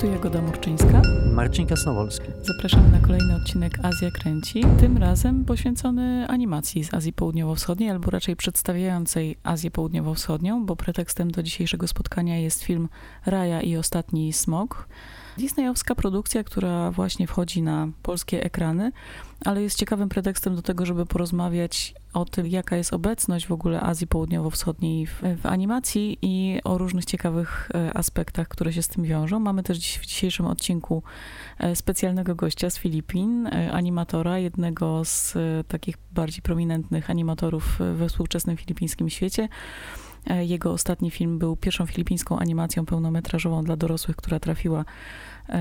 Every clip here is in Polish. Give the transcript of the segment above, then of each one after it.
tu Jagoda Murczyńska. Marcin Kasnowolski. Zapraszamy na kolejny odcinek Azja Kręci, tym razem poświęcony animacji z Azji Południowo-Wschodniej, albo raczej przedstawiającej Azję Południowo-Wschodnią, bo pretekstem do dzisiejszego spotkania jest film Raja i Ostatni Smok. Disneyowska produkcja, która właśnie wchodzi na polskie ekrany, ale jest ciekawym pretekstem do tego, żeby porozmawiać o tym, jaka jest obecność w ogóle Azji Południowo-Wschodniej w, w, animacji i o różnych ciekawych e, aspektach, które się z tym wiążą. Mamy też dziś, w dzisiejszym odcinku e, specjalnego gościa z Filipin, e, animatora, jednego z takich bardziej prominentnych animatorów we współczesnym filipińskim świecie. Jego ostatni film był pierwszą filipińską animacją pełnometrażową dla dorosłych, która trafiła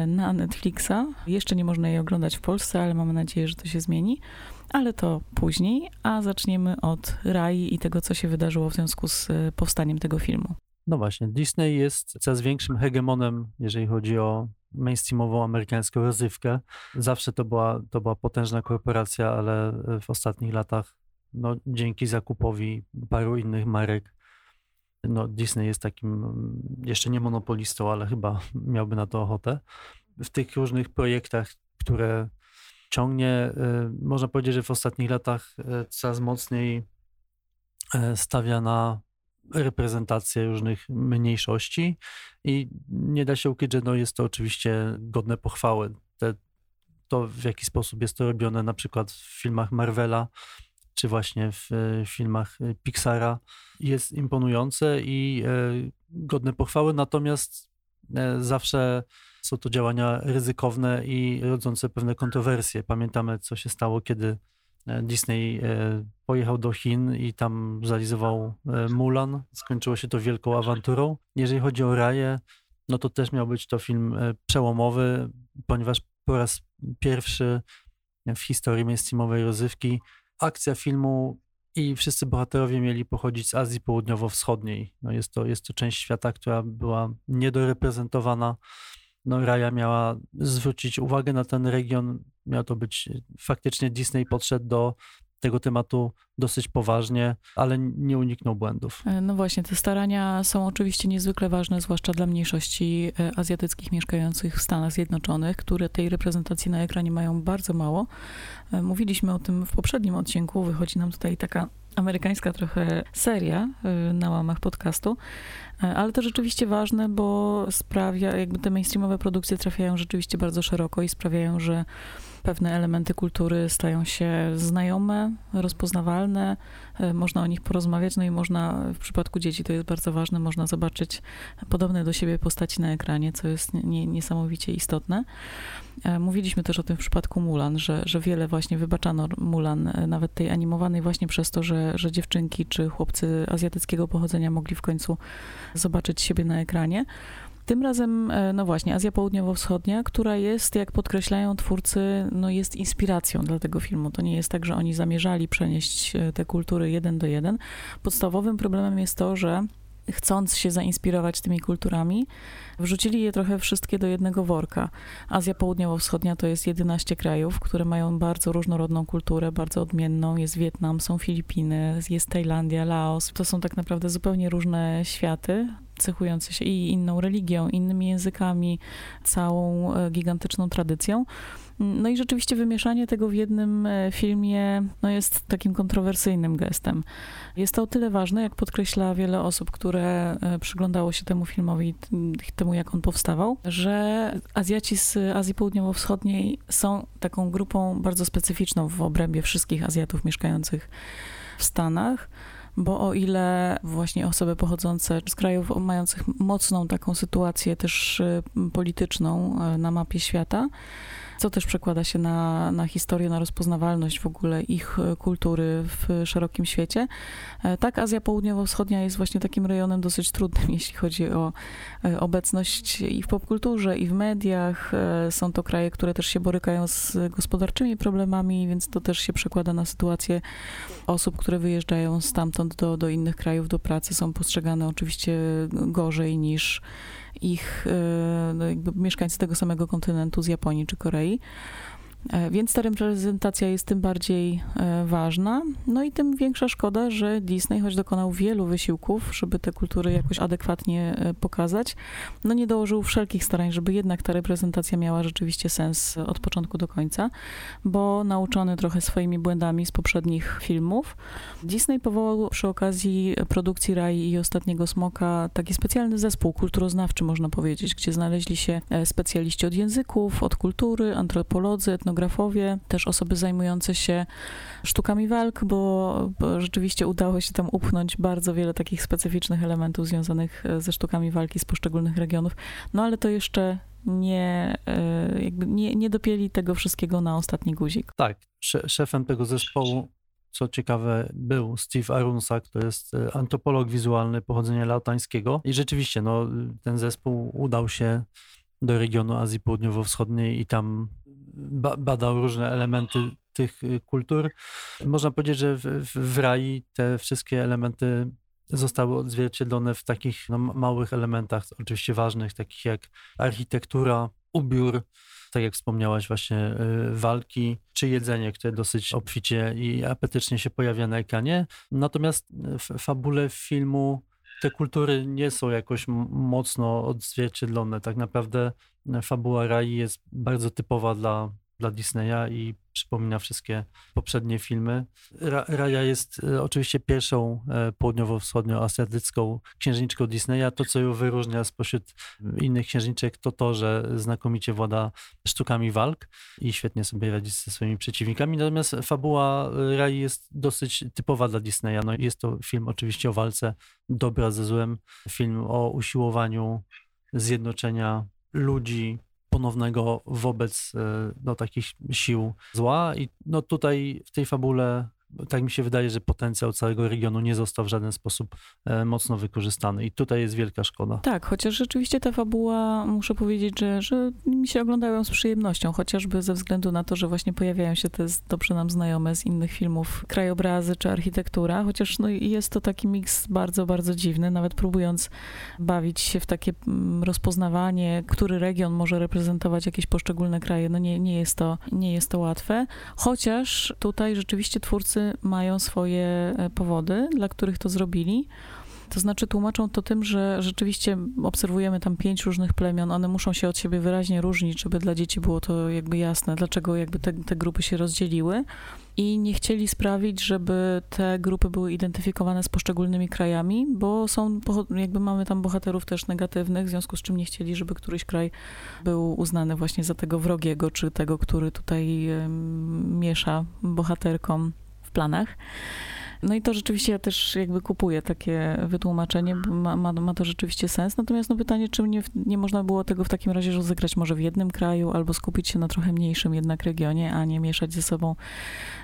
na Netflixa. Jeszcze nie można jej oglądać w Polsce, ale mamy nadzieję, że to się zmieni. Ale to później, a zaczniemy od Rai i tego, co się wydarzyło w związku z e, powstaniem tego filmu. No właśnie, Disney jest coraz większym hegemonem, jeżeli chodzi o mainstreamową amerykańską rozrywkę. Zawsze to była, to była potężna korporacja, ale w ostatnich latach, no, dzięki zakupowi paru innych marek, no, Disney jest takim mm, jeszcze nie monopolistą, ale chyba miałby na to ochotę. W tych różnych projektach, które ciągnie, y, można powiedzieć, że w ostatnich latach y, coraz mocniej y, stawia na reprezentację różnych mniejszości i nie da się ukryć, że no jest to oczywiście godne pochwały. Te, to, w jaki sposób jest to robione na przykład w filmach Marvela, czy właśnie w filmach Pixara, jest imponujące i godne pochwały, natomiast zawsze są to działania ryzykowne i rodzące pewne kontrowersje. Pamiętamy, co się stało, kiedy e, Disney e, pojechał do Chin i tam zrealizował e, Mulan. Skończyło się to wielką awanturą. Jeżeli chodzi o Raję, no to też miał być to film przełomowy, ponieważ po raz pierwszy w historii mainstreamowej rozrywki akcja filmu i wszyscy bohaterowie mieli pochodzić z Azji Południowo-Wschodniej. No jest, to, jest to część świata, która była niedoreprezentowana no, Raja miała zwrócić uwagę na ten region. Miał to być faktycznie Disney podszedł do tego tematu dosyć poważnie, ale nie uniknął błędów. E, no właśnie, te starania są oczywiście niezwykle ważne, zwłaszcza dla mniejszości e, azjatyckich mieszkających w Stanach Zjednoczonych, które tej reprezentacji na ekranie mają bardzo mało. E, mówiliśmy o tym w poprzednim odcinku, wychodzi nam tutaj taka amerykańska trochę seria na łamach podcastu, ale to rzeczywiście ważne, bo sprawia, jakby te mainstreamowe produkcje trafiają rzeczywiście bardzo szeroko i sprawiają, że pewne elementy kultury stają się znajome, rozpoznawalne, można o nich porozmawiać, no i można, w przypadku dzieci to jest bardzo ważne, można zobaczyć podobne do siebie postaci na ekranie, co jest nie, niesamowicie istotne. E, mówiliśmy też o tym w przypadku Mulan, że, że wiele właśnie wybaczano Mulan, e, nawet tej animowanej, właśnie przez to, że, że dziewczynki czy chłopcy azjatyckiego pochodzenia mogli w końcu zobaczyć siebie na ekranie. Tym razem, e, no właśnie, Azja Południowo-Wschodnia, która jest, jak podkreślają twórcy, no jest inspiracją dla tego filmu. To nie jest tak, że oni zamierzali przenieść e, te kultury jeden do jeden. Podstawowym problemem jest to, że chcąc się zainspirować tymi kulturami, wrzucili je trochę wszystkie do jednego worka. Azja Południowo-Wschodnia to jest 11 krajów, które mają bardzo różnorodną kulturę, bardzo odmienną. Jest Wietnam, są Filipiny, jest Tajlandia, Laos. To są tak naprawdę zupełnie różne światy, cechujące się i inną religią, innymi językami, całą e, gigantyczną tradycją. No i rzeczywiście wymieszanie tego w jednym e, filmie no jest takim kontrowersyjnym gestem. Jest to o tyle ważne, jak podkreśla wiele osób, które e, przyglądało się temu filmowi, temu jak on powstawał, że Azjaci z Azji Południowo-Wschodniej są taką grupą bardzo specyficzną w obrębie wszystkich Azjatów mieszkających w Stanach bo o ile właśnie osoby pochodzące z krajów mających mocną taką sytuację też y, polityczną y, na mapie świata, co też przekłada się na, na historię, na rozpoznawalność w ogóle ich e, kultury w szerokim świecie. E, tak, Azja Południowo-Wschodnia jest właśnie takim rejonem dosyć trudnym, jeśli chodzi o e, obecność i w popkulturze, i w mediach. Są to kraje, które też się borykają z gospodarczymi problemami, więc to też się przekłada na sytuację osób, które wyjeżdżają stamtąd do, do innych krajów do pracy. Są postrzegane oczywiście gorzej niż ich e, no mieszkańcy tego samego kontynentu z Japonii czy Korei. E, więc ta reprezentacja jest tym bardziej e, ważna. No i tym większa szkoda, że Disney, choć dokonał wielu wysiłków, żeby te kultury jakoś adekwatnie e, pokazać, no nie dołożył wszelkich starań, żeby jednak ta reprezentacja miała rzeczywiście sens od początku do końca, bo nauczony trochę swoimi błędami z poprzednich filmów, Disney powołał przy okazji produkcji Rai i Ostatniego Smoka taki specjalny zespół kulturoznawczy, można powiedzieć, gdzie znaleźli się specjaliści od języków, od kultury, antropolodzy, etnolodzy, etnografowie, też osoby zajmujące się sztukami walk, bo, bo, rzeczywiście udało się tam upchnąć bardzo wiele takich specyficznych elementów związanych e, ze sztukami walki z poszczególnych regionów. No ale to jeszcze nie, e, jakby nie, nie dopieli tego wszystkiego na ostatni guzik. Tak, szefem tego zespołu co ciekawe, był Steve Arunsak, to jest e, antropolog wizualny pochodzenia laotańskiego i rzeczywiście no, ten zespół udał się do regionu Azji Południowo-Wschodniej i tam ba badał różne elementy tych y, kultur. Można powiedzieć, że w, w, Rai te wszystkie elementy zostały odzwierciedlone w takich no, małych elementach, oczywiście ważnych, takich jak architektura, ubiór, tak jak wspomniałaś, właśnie y, walki, czy jedzenie, które dosyć obficie i apetycznie się pojawia na ekranie. Natomiast w fabule filmu te kultury nie są jakoś mocno odzwierciedlone. Tak naprawdę e, fabuła Rai jest bardzo typowa dla, dla Disneya i przypomina wszystkie poprzednie filmy. Ra, Raja jest e, oczywiście pierwszą e, południowo-wschodnioazjatycką księżniczką Disneya. To, co ją wyróżnia spośród innych księżniczek, to to, że znakomicie włada sztukami walk i świetnie sobie radzi ze swoimi przeciwnikami. Natomiast fabuła Rai jest dosyć typowa dla Disneya. No, jest to film oczywiście o walce dobra ze złem, film o usiłowaniu zjednoczenia ludzi ponownego wobec e, no, takich sił zła. I no, tutaj w tej fabule tak mi się wydaje, że potencjał całego regionu nie został w żaden sposób e, mocno wykorzystany i tutaj jest wielka szkoda. Tak, chociaż rzeczywiście ta fabuła, muszę powiedzieć, że, że mi się oglądają z przyjemnością, chociażby ze względu na to, że właśnie pojawiają się te dobrze nam znajome z innych filmów krajobrazy czy architektura, chociaż no, jest to taki miks bardzo, bardzo dziwny, nawet próbując bawić się w takie mm, rozpoznawanie, który region może reprezentować jakieś poszczególne kraje, no nie, nie, jest, to, nie jest to łatwe, chociaż tutaj rzeczywiście twórcy mają swoje e, powody, dla których to zrobili. To znaczy tłumaczą to tym, że rzeczywiście obserwujemy tam pięć różnych plemion, one muszą się od siebie wyraźnie różnić, żeby dla dzieci było to jakby jasne, dlaczego jakby te, te grupy się rozdzieliły. I nie chcieli sprawić, żeby te grupy były identyfikowane z poszczególnymi krajami, bo są, jakby mamy tam bohaterów też negatywnych, w związku z czym nie chcieli, żeby któryś kraj był uznany właśnie za tego wrogiego, czy tego, który tutaj miesza bohaterkom planach. No i to rzeczywiście ja też jakby kupuję takie wytłumaczenie, ma, ma, ma to rzeczywiście sens. Natomiast no pytanie, czy nie, nie można było tego w takim razie rozegrać może w jednym kraju, albo skupić się na trochę mniejszym jednak regionie, a nie mieszać ze sobą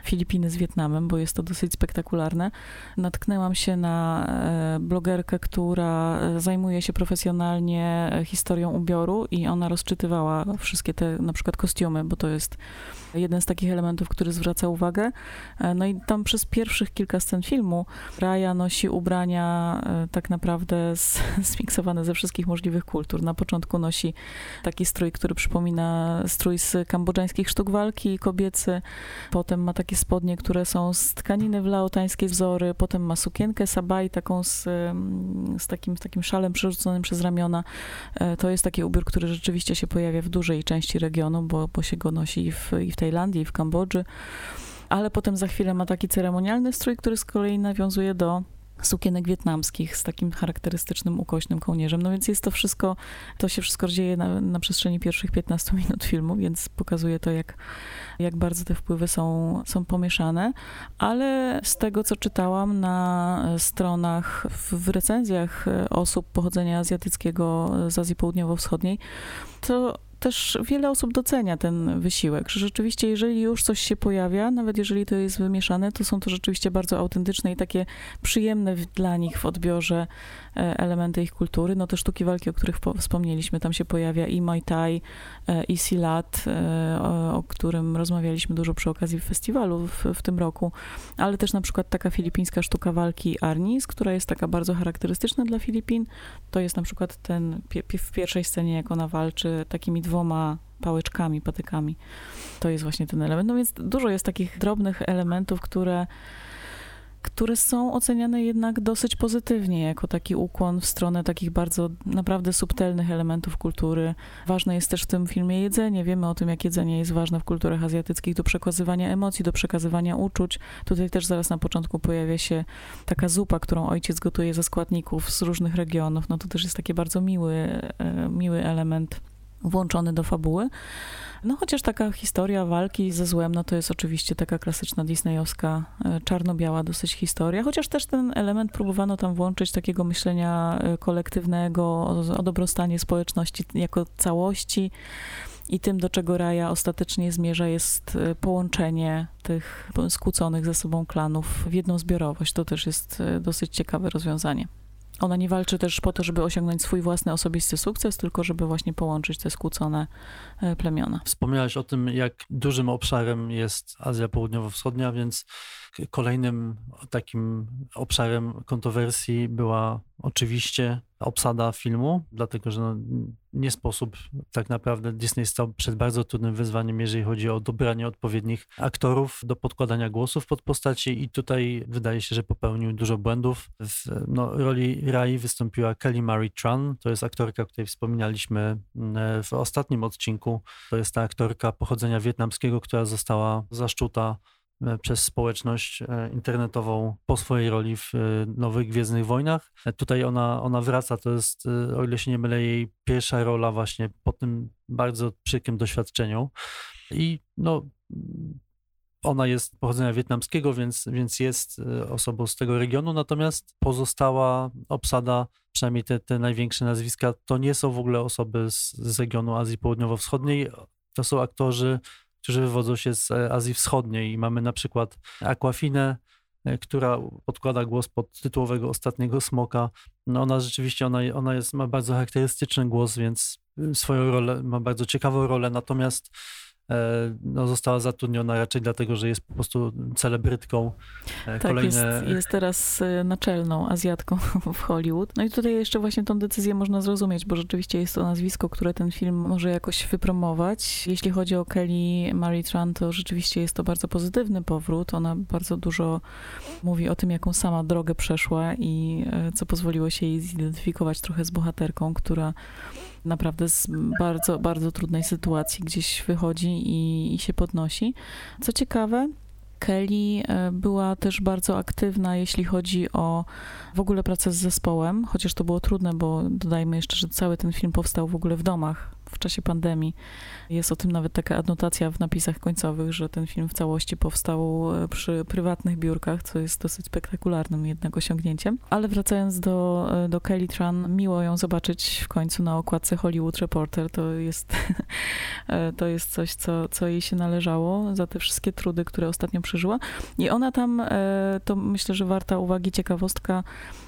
Filipiny z Wietnamem, bo jest to dosyć spektakularne. Natknęłam się na e, blogerkę, która e, zajmuje się profesjonalnie historią ubioru i ona rozczytywała wszystkie te na przykład kostiumy, bo to jest jeden z takich elementów, który zwraca uwagę. E, no i tam przez pierwszych kilka scen filmu Raya nosi ubrania e, tak naprawdę zmiksowane ze wszystkich możliwych kultur. Na początku nosi taki strój, który przypomina strój z kambodżańskich sztuk walki kobiecy. Potem ma takie spodnie, które są z tkaniny w laotańskie wzory. Potem ma sukienkę sabai, taką z, z, takim, z takim szalem przerzuconym przez ramiona. E, to jest taki ubiór, który rzeczywiście się pojawia w dużej części regionu, bo, bo się go nosi w, i w Tajlandii, i w Kambodży ale potem za chwilę ma taki ceremonialny strój, który z kolei nawiązuje do sukienek wietnamskich z takim charakterystycznym ukośnym kołnierzem. No więc jest to wszystko, to się wszystko dzieje na, na przestrzeni pierwszych 15 minut filmu, więc pokazuje to, jak, jak bardzo te wpływy są, są pomieszane. Ale z tego, co czytałam na stronach, w, recenzjach osób pochodzenia azjatyckiego z Azji Południowo-Wschodniej, to też wiele osób docenia ten wysiłek, że rzeczywiście, jeżeli już coś się pojawia, nawet jeżeli to jest wymieszane, to są to rzeczywiście bardzo autentyczne i takie przyjemne dla nich w odbiorze elementy ich kultury. No te sztuki walki, o których wspomnieliśmy, tam się pojawia i Muay Thai, e, i Silat, e, o, o którym rozmawialiśmy dużo przy okazji festiwalu w, w tym roku, ale też na przykład taka filipińska sztuka walki Arnis, która jest taka bardzo charakterystyczna dla Filipin. To jest na przykład ten w pierwszej scenie, jak ona walczy takimi dwoma pałeczkami, patykami. To jest właśnie ten element. No więc dużo jest takich drobnych elementów, które które są oceniane jednak dosyć pozytywnie, jako taki ukłon w stronę takich bardzo naprawdę subtelnych elementów kultury. Ważne jest też w tym filmie jedzenie. Wiemy o tym, jak jedzenie jest ważne w kulturach azjatyckich do przekazywania emocji, do przekazywania uczuć. Tutaj też zaraz na początku pojawia się taka zupa, którą ojciec gotuje ze składników z różnych regionów. No to też jest taki bardzo miły, e, miły element włączony do fabuły. No chociaż taka historia walki ze złem, no to jest oczywiście taka klasyczna disneyowska, e, czarno-biała dosyć historia, chociaż też ten element próbowano tam włączyć takiego myślenia e, kolektywnego o, dobrostanie społeczności jako całości. I tym, do czego Raja ostatecznie zmierza, jest e, połączenie tych skłóconych ze sobą klanów w jedną zbiorowość. To też jest dosyć ciekawe rozwiązanie. Ona nie walczy też po to, żeby osiągnąć swój własny osobisty sukces, tylko żeby właśnie połączyć te skłócone e, plemiona. Wspomniałeś o tym, jak dużym obszarem jest Azja Południowo-Wschodnia, więc kolejnym takim obszarem kontrowersji była oczywiście obsada filmu, dlatego że no, nie sposób tak naprawdę Disney stał przed bardzo trudnym wyzwaniem, jeżeli chodzi o dobranie odpowiednich aktorów do podkładania głosów pod postaci i tutaj wydaje się, że popełnił dużo błędów. W no, roli Rai wystąpiła Kelly Marie Tran, to jest aktorka, o której wspominaliśmy mm, w ostatnim odcinku. To jest ta aktorka pochodzenia wietnamskiego, która została zaszczuta E, przez społeczność e, internetową po swojej roli w e, nowych Gwiezdnych Wojnach. Tutaj ona, ona wraca, to jest, o ile się nie mylę, jej pierwsza rola właśnie po tym bardzo przykrym doświadczeniu. I no, ona jest pochodzenia wietnamskiego, więc, więc jest osobą z tego regionu, natomiast pozostała obsada, przynajmniej te, te największe nazwiska, to nie są w ogóle osoby z, z regionu Azji Południowo-Wschodniej. To są aktorzy którzy wywodzą się z e, Azji Wschodniej. I mamy na przykład Aquafinę, e, która podkłada głos pod tytułowego ostatniego smoka. No ona rzeczywiście, ona, ona jest, ma bardzo charakterystyczny głos, więc swoją rolę, ma bardzo ciekawą rolę, natomiast no, została zatrudniona raczej dlatego, że jest po prostu celebrytką. E, tak, Kolejne... jest, jest teraz e, naczelną Azjatką w Hollywood. No i tutaj jeszcze właśnie tą decyzję można zrozumieć, bo rzeczywiście jest to nazwisko, które ten film może jakoś wypromować. Jeśli chodzi o Kelly Marie Tran, to rzeczywiście jest to bardzo pozytywny powrót. Ona bardzo dużo mówi o tym, jaką sama drogę przeszła i co pozwoliło się jej zidentyfikować trochę z bohaterką, która naprawdę z bardzo, bardzo trudnej sytuacji gdzieś wychodzi i, i się podnosi. Co ciekawe, Kelly e, była też bardzo aktywna, jeśli chodzi o w ogóle pracę z zespołem, chociaż to było trudne, bo dodajmy jeszcze, że cały ten film powstał w ogóle w domach w czasie pandemii. Jest o tym nawet taka adnotacja w napisach końcowych, że ten film w całości powstał e, przy prywatnych biurkach, co jest dosyć spektakularnym jednak osiągnięciem. Ale wracając do, e, do Kelly Tran, miło ją zobaczyć w końcu na okładce Hollywood Reporter. To jest, e, to jest coś, co, co jej się należało za te wszystkie trudy, które ostatnio przeżyła. I ona tam, to myślę, że warta uwagi ciekawostka,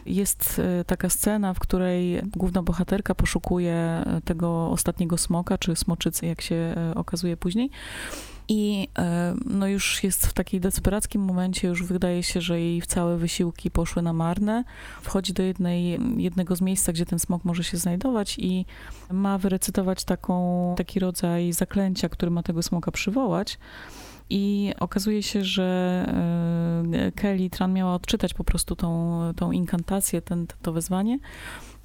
jest taka scena, w której główna bohaterka poszukuje tego ostatniego smoka, czy smoczycy, jak się e, okazuje później. I e, no już jest w takiej desperackim momencie, już wydaje się, że jej całe wysiłki poszły na marne. Wchodzi do jednej, jednego z miejsca, gdzie ten smok może się znajdować i ma wyrecytować taką, taki rodzaj zaklęcia, który ma tego smoka przywołać. I okazuje się, że e, Kelly Tran miała odczytać po prostu tą, tą inkantację, ten, to wezwanie.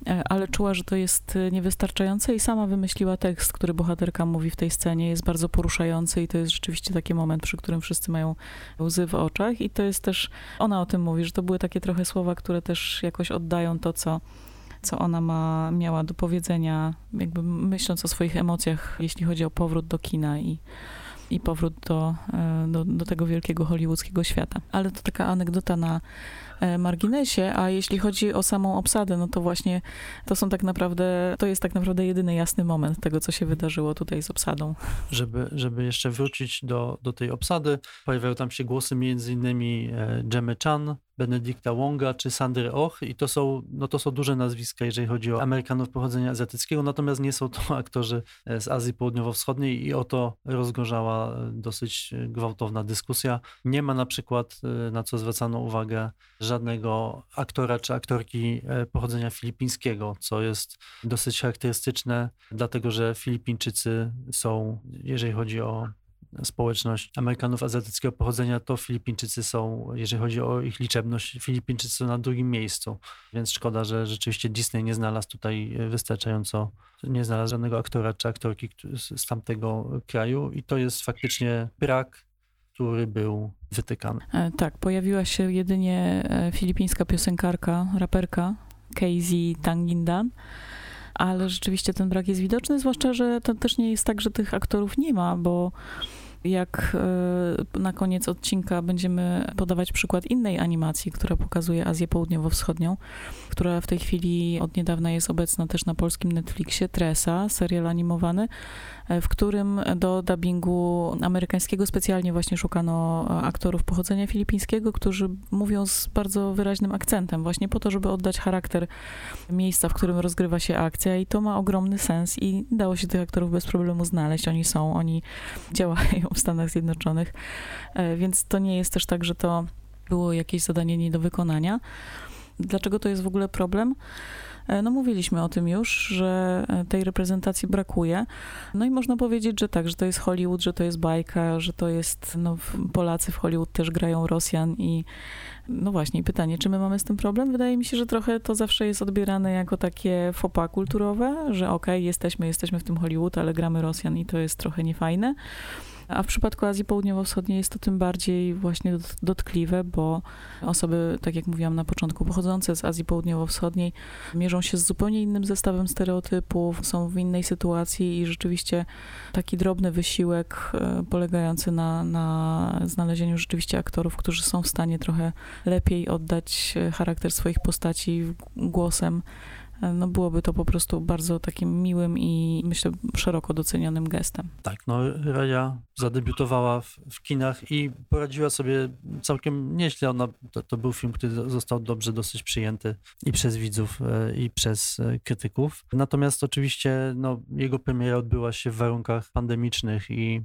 E, ale czuła, że to jest niewystarczające i sama wymyśliła tekst, który bohaterka mówi w tej scenie. Jest bardzo poruszający i to jest rzeczywiście taki moment, przy którym wszyscy mają łzy w oczach i to jest też, ona o tym mówi, że to były takie trochę słowa, które też jakoś oddają to, co co ona ma, miała do powiedzenia, jakby myśląc o swoich emocjach, jeśli chodzi o powrót do kina i, i powrót do, e, do, do tego wielkiego hollywoodzkiego świata. Ale to taka anegdota na E, marginesie, a jeśli chodzi o samą obsadę, no to właśnie to są tak naprawdę, to jest tak naprawdę jedyny jasny moment tego, co się wydarzyło tutaj z obsadą. Żeby, żeby jeszcze wrócić do, do tej obsady, pojawiają tam się głosy między innymi Jemy Chan, Benedykta Wonga czy Sandry Och i to są, no to są duże nazwiska, jeżeli chodzi o Amerykanów pochodzenia azjatyckiego, natomiast nie są to aktorzy z Azji Południowo-Wschodniej i o to rozgorzała dosyć gwałtowna dyskusja. Nie ma na przykład, na co zwracano uwagę, żadnego aktora czy aktorki pochodzenia filipińskiego, co jest dosyć charakterystyczne, dlatego że Filipińczycy są, jeżeli chodzi o społeczność Amerykanów azjatyckiego pochodzenia, to Filipińczycy są, jeżeli chodzi o ich liczebność, Filipińczycy są na drugim miejscu. Więc szkoda, że rzeczywiście Disney nie znalazł tutaj wystarczająco, nie znalazł żadnego aktora czy aktorki z tamtego kraju i to jest faktycznie brak który był wytykany. E, tak, pojawiła się jedynie e, filipińska piosenkarka, raperka Casey Tangindan, ale rzeczywiście ten brak jest widoczny, zwłaszcza, że to też nie jest tak, że tych aktorów nie ma, bo jak e, na koniec odcinka będziemy podawać przykład innej animacji, która pokazuje Azję Południowo-Wschodnią, która w tej chwili od niedawna jest obecna też na polskim Netflixie, Tresa, serial animowany, e, w którym do dubbingu amerykańskiego specjalnie właśnie szukano aktorów pochodzenia filipińskiego, którzy mówią z bardzo wyraźnym akcentem, właśnie po to, żeby oddać charakter miejsca, w którym rozgrywa się akcja i to ma ogromny sens i dało się tych aktorów bez problemu znaleźć. Oni są, oni działają w Stanach Zjednoczonych, e, więc to nie jest też tak, że to było jakieś zadanie nie do wykonania. Dlaczego to jest w ogóle problem? E, no mówiliśmy o tym już, że e, tej reprezentacji brakuje. No i można powiedzieć, że tak, że to jest Hollywood, że to jest bajka, że to jest, no Polacy w Hollywood też grają Rosjan i no właśnie, pytanie, czy my mamy z tym problem? Wydaje mi się, że trochę to zawsze jest odbierane jako takie fopa kulturowe, że okej, okay, jesteśmy, jesteśmy w tym Hollywood, ale gramy Rosjan i to jest trochę niefajne. A w przypadku Azji Południowo-Wschodniej jest to tym bardziej właśnie dotkliwe, bo osoby, tak jak mówiłam na początku, pochodzące z Azji Południowo-Wschodniej mierzą się z zupełnie innym zestawem stereotypów, są w innej sytuacji i rzeczywiście taki drobny wysiłek e, polegający na, na znalezieniu rzeczywiście aktorów, którzy są w stanie trochę lepiej oddać e, charakter swoich postaci głosem no byłoby to po prostu bardzo takim miłym i myślę szeroko docenionym gestem. Tak, no Raja zadebiutowała w, w kinach i poradziła sobie całkiem nieźle. Ona, to, to, był film, który został dobrze dosyć przyjęty i przez widzów, e, i przez e, krytyków. Natomiast oczywiście no, jego premiera odbyła się w warunkach pandemicznych i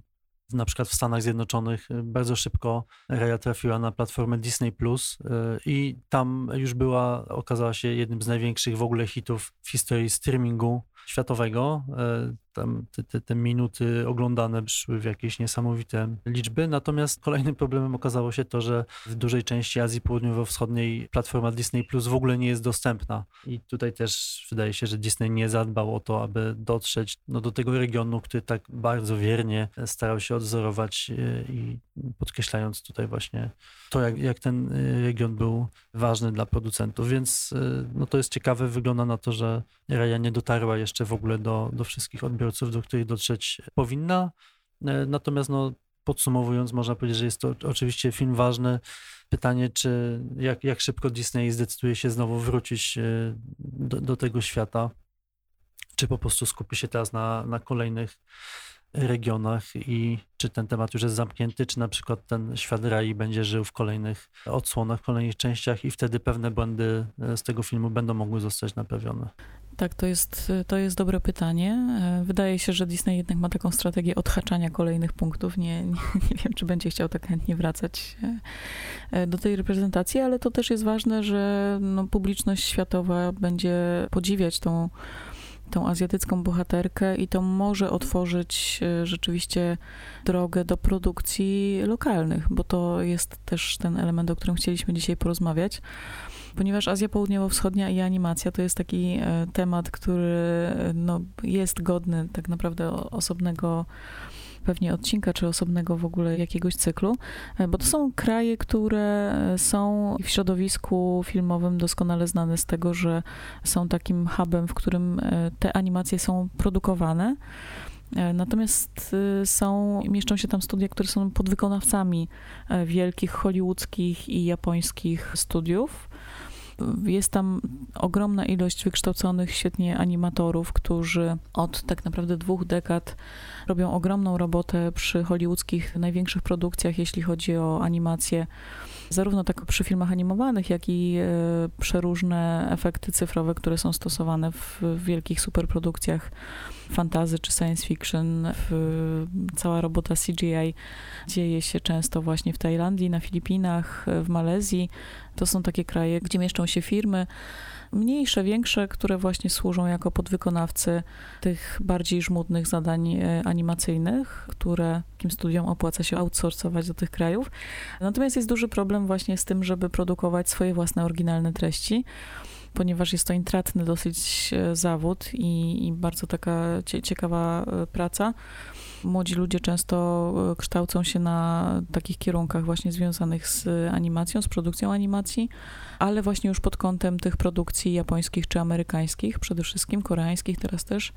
na przykład w Stanach Zjednoczonych y, bardzo szybko Raya trafiła na platformę Disney Plus y, i tam już była, okazała się jednym z największych w ogóle hitów w historii streamingu światowego. E, tam te, te, te, minuty oglądane szły w jakieś niesamowite liczby. Natomiast kolejnym problemem okazało się to, że w dużej części Azji Południowo-Wschodniej platforma Disney Plus w ogóle nie jest dostępna. I tutaj też wydaje się, że Disney nie zadbał o to, aby dotrzeć no, do tego regionu, który tak bardzo wiernie starał się odzorować e, i podkreślając tutaj właśnie to, jak, jak ten e, region był ważny dla producentów. Więc no, to jest ciekawe. Wygląda na to, że Raya nie dotarła jeszcze w ogóle do, do wszystkich odbiorców, do których dotrzeć powinna. E, natomiast no, podsumowując, można powiedzieć, że jest to oczywiście film ważny. Pytanie, czy jak, jak szybko Disney zdecyduje się znowu wrócić e, do, do tego świata, czy po prostu skupi się teraz na, na kolejnych regionach i czy ten temat już jest zamknięty, czy na przykład ten świat Rai będzie żył w kolejnych odsłonach, w kolejnych częściach i wtedy pewne błędy e, z tego filmu będą mogły zostać naprawione. Tak, to jest, to jest dobre pytanie. E, wydaje się, że Disney jednak ma taką strategię odhaczania kolejnych punktów. Nie, nie, nie, wiem, czy będzie chciał tak chętnie wracać e, do tej reprezentacji, ale to też jest ważne, że no, publiczność światowa będzie podziwiać tą, tą azjatycką bohaterkę i to może otworzyć e, rzeczywiście drogę do produkcji lokalnych, bo to jest też ten element, o którym chcieliśmy dzisiaj porozmawiać. Ponieważ Azja Południowo-Wschodnia i animacja to jest taki e, temat, który no, jest godny tak naprawdę osobnego pewnie odcinka, czy osobnego w ogóle jakiegoś cyklu, e, bo to są kraje, które są w środowisku filmowym doskonale znane z tego, że są takim hubem, w którym e, te animacje są produkowane. Natomiast są, mieszczą się tam studia, które są podwykonawcami wielkich hollywoodzkich i japońskich studiów. Jest tam ogromna ilość wykształconych świetnie animatorów, którzy od tak naprawdę dwóch dekad robią ogromną robotę przy hollywoodzkich największych produkcjach, jeśli chodzi o animację zarówno tak przy filmach animowanych, jak i e, przeróżne efekty cyfrowe, które są stosowane w, wielkich superprodukcjach fantazy czy science fiction. Cała robota CGI dzieje się często właśnie w Tajlandii, na Filipinach, w Malezji. To są takie kraje, gdzie mieszczą się firmy mniejsze, większe, które właśnie służą jako podwykonawcy tych bardziej żmudnych zadań e, animacyjnych, które takim studiom opłaca się outsourcować do tych krajów. Natomiast jest duży problem właśnie z tym, żeby produkować swoje własne oryginalne treści ponieważ jest to intratny dosyć e, zawód i, i bardzo taka ciekawa e, praca. Młodzi ludzie często e, kształcą się na takich kierunkach właśnie związanych z animacją, z produkcją animacji, ale właśnie już pod kątem tych produkcji japońskich czy amerykańskich, przede wszystkim koreańskich teraz też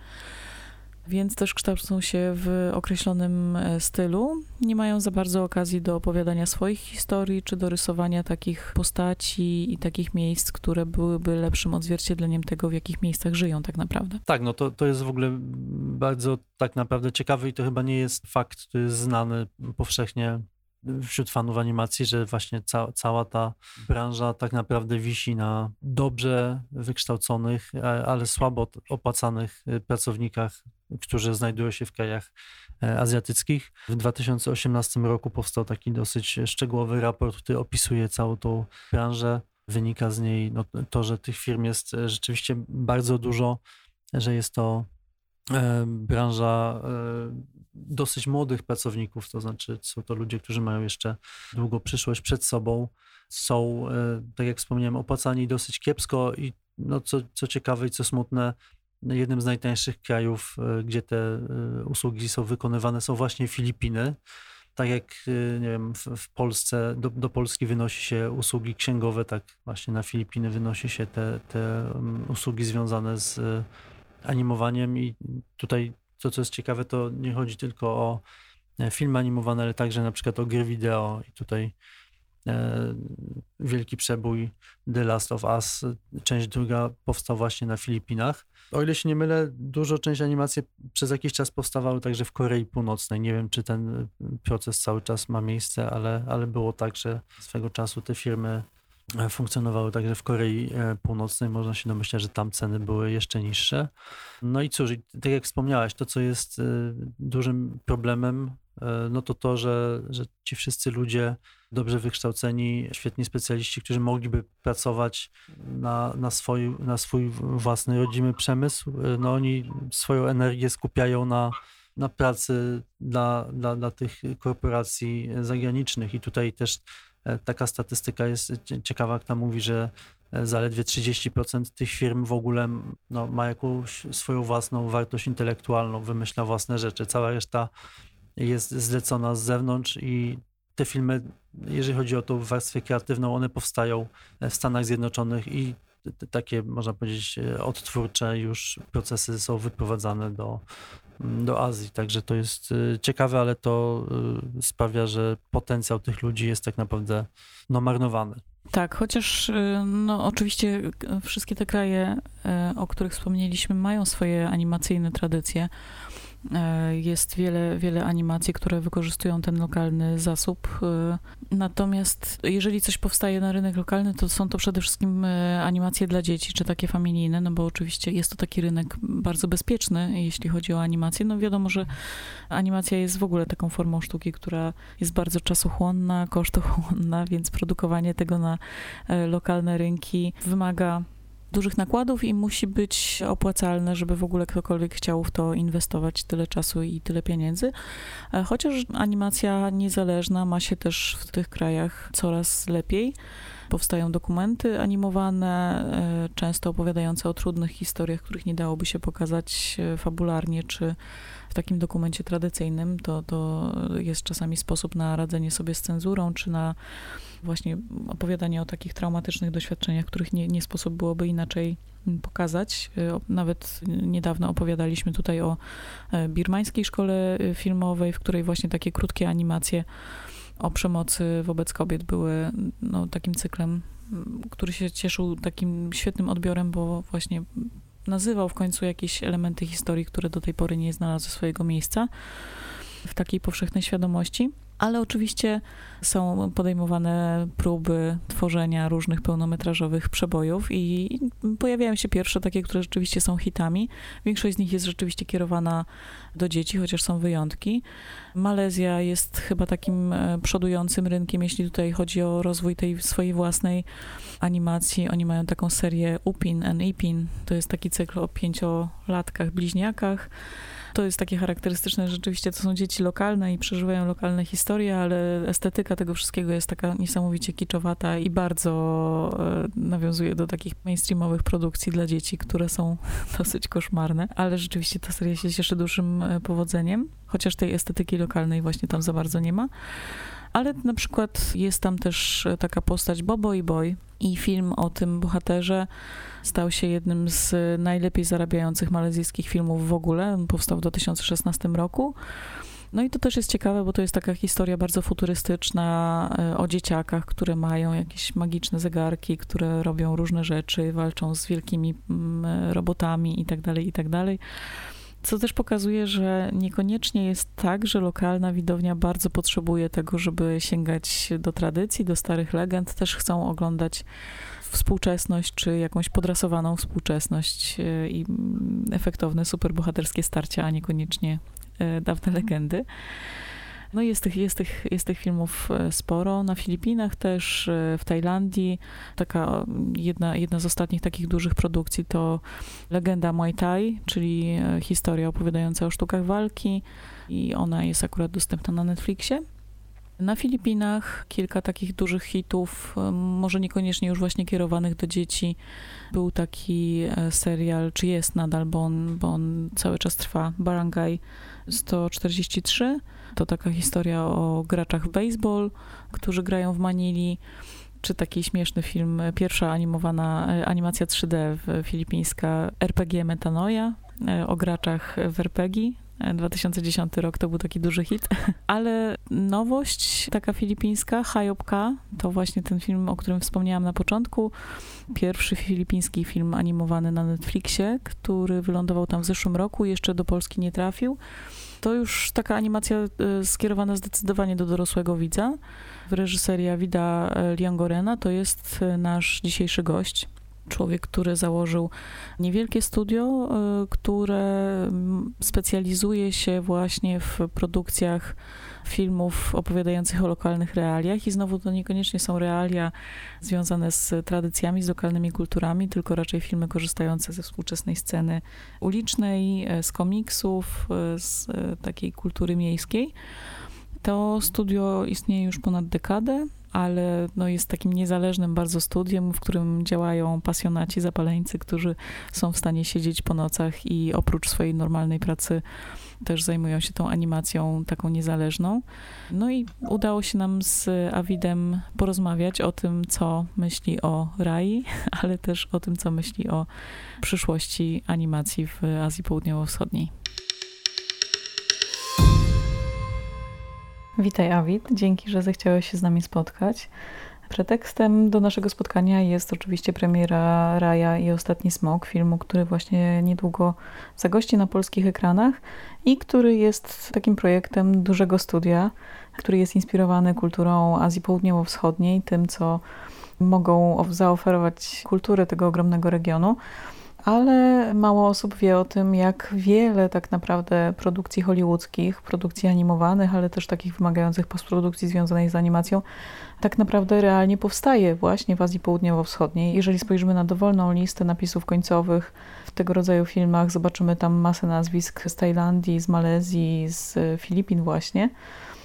więc też kształcą się w określonym e, stylu. Nie mają za bardzo okazji do opowiadania swoich historii, czy do rysowania takich postaci i takich miejsc, które byłyby lepszym odzwierciedleniem tego, w jakich miejscach żyją tak naprawdę. Tak, no to, to jest w ogóle bardzo tak naprawdę ciekawy i to chyba nie jest fakt, znany powszechnie wśród fanów animacji, że właśnie ca cała ta branża tak naprawdę wisi na dobrze wykształconych, ale słabo opłacanych y, pracownikach, którzy znajdują się w krajach e, azjatyckich. W 2018 roku powstał taki dosyć szczegółowy raport, który opisuje całą tą branżę. Wynika z niej no, to, że tych firm jest e, rzeczywiście bardzo dużo, że jest to e, branża dosyć młodych pracowników, to znaczy są to ludzie, którzy mają jeszcze długo przyszłość przed sobą, są, e, tak jak wspomniałem, opłacani dosyć kiepsko i no, co, co ciekawe i co smutne, jednym z najtańszych krajów, e, gdzie te e, usługi są wykonywane, są właśnie Filipiny. Tak jak nie wiem, w, w Polsce do, do, Polski wynosi się usługi księgowe, tak właśnie na Filipiny wynosi się te, te mm, usługi związane z animowaniem i tutaj to, co jest ciekawe, to nie chodzi tylko o e, filmy animowane, ale także na przykład o gry wideo i tutaj e, wielki przebój The Last of Us, część druga powstał właśnie na Filipinach. O ile się nie mylę, dużo część animacji przez jakiś czas powstawały także w Korei Północnej. Nie wiem, czy ten proces cały czas ma miejsce, ale, ale było tak, że swego czasu te firmy E, funkcjonowały także w Korei e, Północnej. Można się domyślać, że tam ceny były jeszcze niższe. No i cóż, tak jak wspomniałaś, to co jest e, dużym problemem, no to to, że, że ci wszyscy ludzie dobrze wykształceni, świetni specjaliści, którzy mogliby pracować na, na, swój, na swój własny rodzimy przemysł, no oni swoją energię skupiają na, na pracy dla, dla, dla tych korporacji zagranicznych i tutaj też E, taka statystyka jest ciekawa, kto mówi, że e, zaledwie 30% tych firm w ogóle no, ma jakąś swoją własną wartość intelektualną, wymyśla własne rzeczy. Cała reszta jest zlecona z zewnątrz i te filmy, jeżeli chodzi o tą warstwę kreatywną, one powstają w Stanach Zjednoczonych i takie, można powiedzieć, e, odtwórcze już procesy są wyprowadzane do, do Azji. Także to jest y, ciekawe, ale to y, sprawia, że potencjał tych ludzi jest tak naprawdę no, marnowany. Tak, chociaż y, no, oczywiście wszystkie te kraje, o których wspomnieliśmy, mają swoje animacyjne tradycje. E, jest wiele, wiele animacji, które wykorzystują ten lokalny zasób. E, natomiast jeżeli coś powstaje na rynek lokalny, to są to przede wszystkim e, animacje dla dzieci, czy takie familijne, no bo oczywiście jest to taki rynek bardzo bezpieczny, jeśli chodzi o animację. No wiadomo, że animacja jest w ogóle taką formą sztuki, która jest bardzo czasochłonna, kosztochłonna, więc produkowanie tego na lokalne rynki wymaga dużych nakładów i musi być opłacalne, żeby w ogóle ktokolwiek chciał w to inwestować tyle czasu i tyle pieniędzy. E, chociaż animacja niezależna ma się też w tych krajach coraz lepiej. Powstają dokumenty animowane, e, często opowiadające o trudnych historiach, których nie dałoby się pokazać e, fabularnie czy w takim dokumencie tradycyjnym. To, to jest czasami sposób na radzenie sobie z cenzurą czy na właśnie opowiadanie o takich traumatycznych doświadczeniach, których nie, nie sposób byłoby inaczej pokazać. Y, nawet niedawno opowiadaliśmy tutaj o e, birmańskiej szkole y, filmowej, w której właśnie takie krótkie animacje o przemocy wobec kobiet były no, takim cyklem, który się cieszył takim świetnym odbiorem, bo właśnie nazywał w końcu jakieś elementy historii, które do tej pory nie znalazły swojego miejsca w takiej powszechnej świadomości. Ale oczywiście są podejmowane próby tworzenia różnych pełnometrażowych przebojów i pojawiają się pierwsze takie, które rzeczywiście są hitami. Większość z nich jest rzeczywiście kierowana do dzieci, chociaż są wyjątki. Malezja jest chyba takim e, przodującym rynkiem, jeśli tutaj chodzi o rozwój tej swojej własnej animacji. Oni mają taką serię Upin and Ipin. To jest taki cykl o pięciolatkach, bliźniakach to jest takie charakterystyczne, rzeczywiście to są dzieci lokalne i przeżywają lokalne historie, ale estetyka tego wszystkiego jest taka niesamowicie kiczowata i bardzo e, nawiązuje do takich mainstreamowych produkcji dla dzieci, które są dosyć koszmarne, ale rzeczywiście ta seria się cieszy dużym e, powodzeniem, chociaż tej estetyki lokalnej właśnie tam za bardzo nie ma. Ale na przykład jest tam też taka postać Bobo i Boy i film o tym bohaterze stał się jednym z najlepiej zarabiających malezyjskich filmów w ogóle. On powstał w 2016 roku. No i to też jest ciekawe, bo to jest taka historia bardzo futurystyczna e, o dzieciakach, które mają jakieś magiczne zegarki, które robią różne rzeczy, walczą z wielkimi mm, robotami itd., tak itd. Co też pokazuje, że niekoniecznie jest tak, że lokalna widownia bardzo potrzebuje tego, żeby sięgać do tradycji, do starych legend. Też chcą oglądać współczesność, czy jakąś podrasowaną współczesność e, i efektowne, superbohaterskie starcia, a niekoniecznie e, dawne legendy. No jest tych, jest, tych, jest tych filmów e, sporo. Na Filipinach też, e, w Tajlandii. Taka jedna, jedna z ostatnich takich dużych produkcji to Legenda Muay Thai, czyli e, historia opowiadająca o sztukach walki i ona jest akurat dostępna na Netflixie. Na Filipinach kilka takich dużych hitów, może niekoniecznie już właśnie kierowanych do dzieci. Był taki serial, czy jest nadal, bo on, bo on cały czas trwa, Barangay 143. To taka historia o graczach w baseball, którzy grają w Manili czy taki śmieszny film, pierwsza animowana animacja 3D filipińska RPG Metanoia e, o graczach w RPG. 2010 rok to był taki duży hit, ale nowość taka filipińska, Hayopka, to właśnie ten film, o którym wspomniałam na początku. Pierwszy filipiński film animowany na Netflixie, który wylądował tam w zeszłym roku, jeszcze do Polski nie trafił. To już taka animacja e, skierowana zdecydowanie do dorosłego widza. W reżyserii Vida e, Liangorena to jest e, nasz dzisiejszy gość. Człowiek, który założył niewielkie studio, które specjalizuje się właśnie w produkcjach filmów opowiadających o lokalnych realiach i znowu to niekoniecznie są realia związane z tradycjami, z lokalnymi kulturami, tylko raczej filmy korzystające ze współczesnej sceny ulicznej, e, z komiksów, e, z e, takiej kultury miejskiej. To studio istnieje już ponad dekadę, ale no jest takim niezależnym bardzo studiem, w którym działają pasjonaci, zapaleńcy, którzy są w stanie siedzieć po nocach i oprócz swojej normalnej pracy też zajmują się tą animacją taką niezależną. No i udało się nam z Avidem porozmawiać o tym, co myśli o Rai, ale też o tym, co myśli o przyszłości animacji w Azji Południowo-Wschodniej. Witaj, Awid. Dzięki, że zechciałeś się z nami spotkać. Pretekstem do naszego spotkania jest oczywiście premiera Raja i Ostatni Smok, filmu, który właśnie niedługo zagości na polskich ekranach i który jest takim projektem dużego studia, który jest inspirowany kulturą Azji Południowo-Wschodniej, tym co mogą zaoferować kultury tego ogromnego regionu ale mało osób wie o tym, jak wiele tak naprawdę produkcji hollywoodzkich, produkcji animowanych, ale też takich wymagających postprodukcji związanej z animacją, tak naprawdę realnie powstaje właśnie w Azji Południowo-Wschodniej. Jeżeli spojrzymy na dowolną listę napisów końcowych tego rodzaju filmach, zobaczymy tam masę nazwisk z Tajlandii, z Malezji, z Filipin właśnie.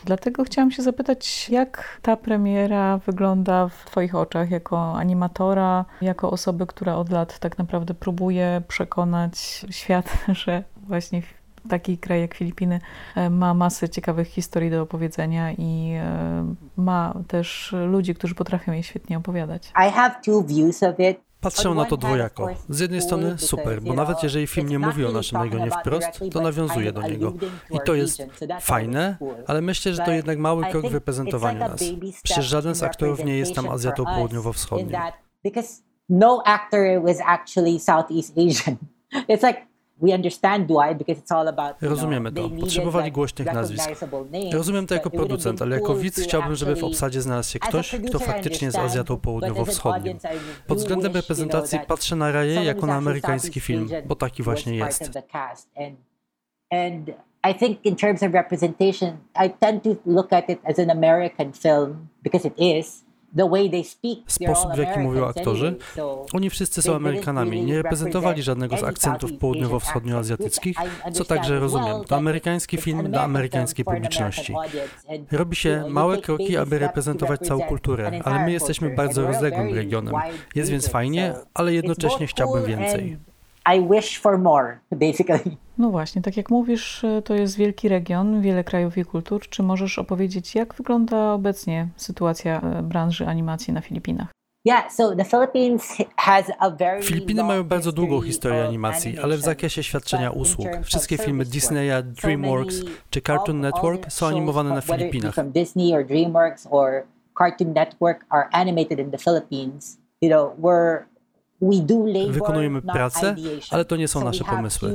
Dlatego chciałam się zapytać, jak ta premiera wygląda w Twoich oczach jako animatora, jako osoby, która od lat tak naprawdę próbuje przekonać świat, że właśnie taki kraj jak Filipiny e, ma masę ciekawych historii do opowiedzenia i e, ma też ludzi, którzy potrafią je świetnie opowiadać. I have two views of it. Patrzę na to dwojako. Z jednej strony super, bo nawet jeżeli film nie mówi o naszym regionie wprost, to nawiązuje do niego. I to jest fajne, ale myślę, że to jednak mały krok w reprezentowaniu nas. Przecież żaden z aktorów nie jest tam Azjatą Południowo-Wschodnią. No actor was actually Southeast Asian. It's like Rozumiemy to. Potrzebowali głośnych nazwisk. Rozumiem to jako producent, ale jako widz chciałbym, żeby w obsadzie znalazł się ktoś, kto faktycznie jest Azjatą Południowo-Wschodnią. Pod względem reprezentacji patrzę na Raję jako na amerykański film, bo taki właśnie jest. I think in terms of representation, I tend to look at it as an American film because it is. Sposób, w jaki mówią aktorzy, oni wszyscy są Amerykanami, nie reprezentowali żadnego z akcentów południowo-wschodnioazjatyckich, co także rozumiem. To amerykański film dla amerykańskiej publiczności. Robi się małe kroki, aby reprezentować całą kulturę, ale my jesteśmy bardzo rozległym regionem. Jest więc fajnie, ale jednocześnie chciałbym więcej. I wish for more, basically. No właśnie, tak jak mówisz, y, to jest wielki region, wiele krajów i kultur. Czy możesz opowiedzieć, jak wygląda obecnie sytuacja y, branży animacji na Filipinach? Filipiny mają bardzo długą historię animacji, ale w zakresie świadczenia usług. Wszystkie filmy Disneya, DreamWorks czy Cartoon Network są animowane na Filipinach. Cartoon Network are animated in the Philippines. You know, we're Wykonujemy pracę, ale to nie są nasze pomysły.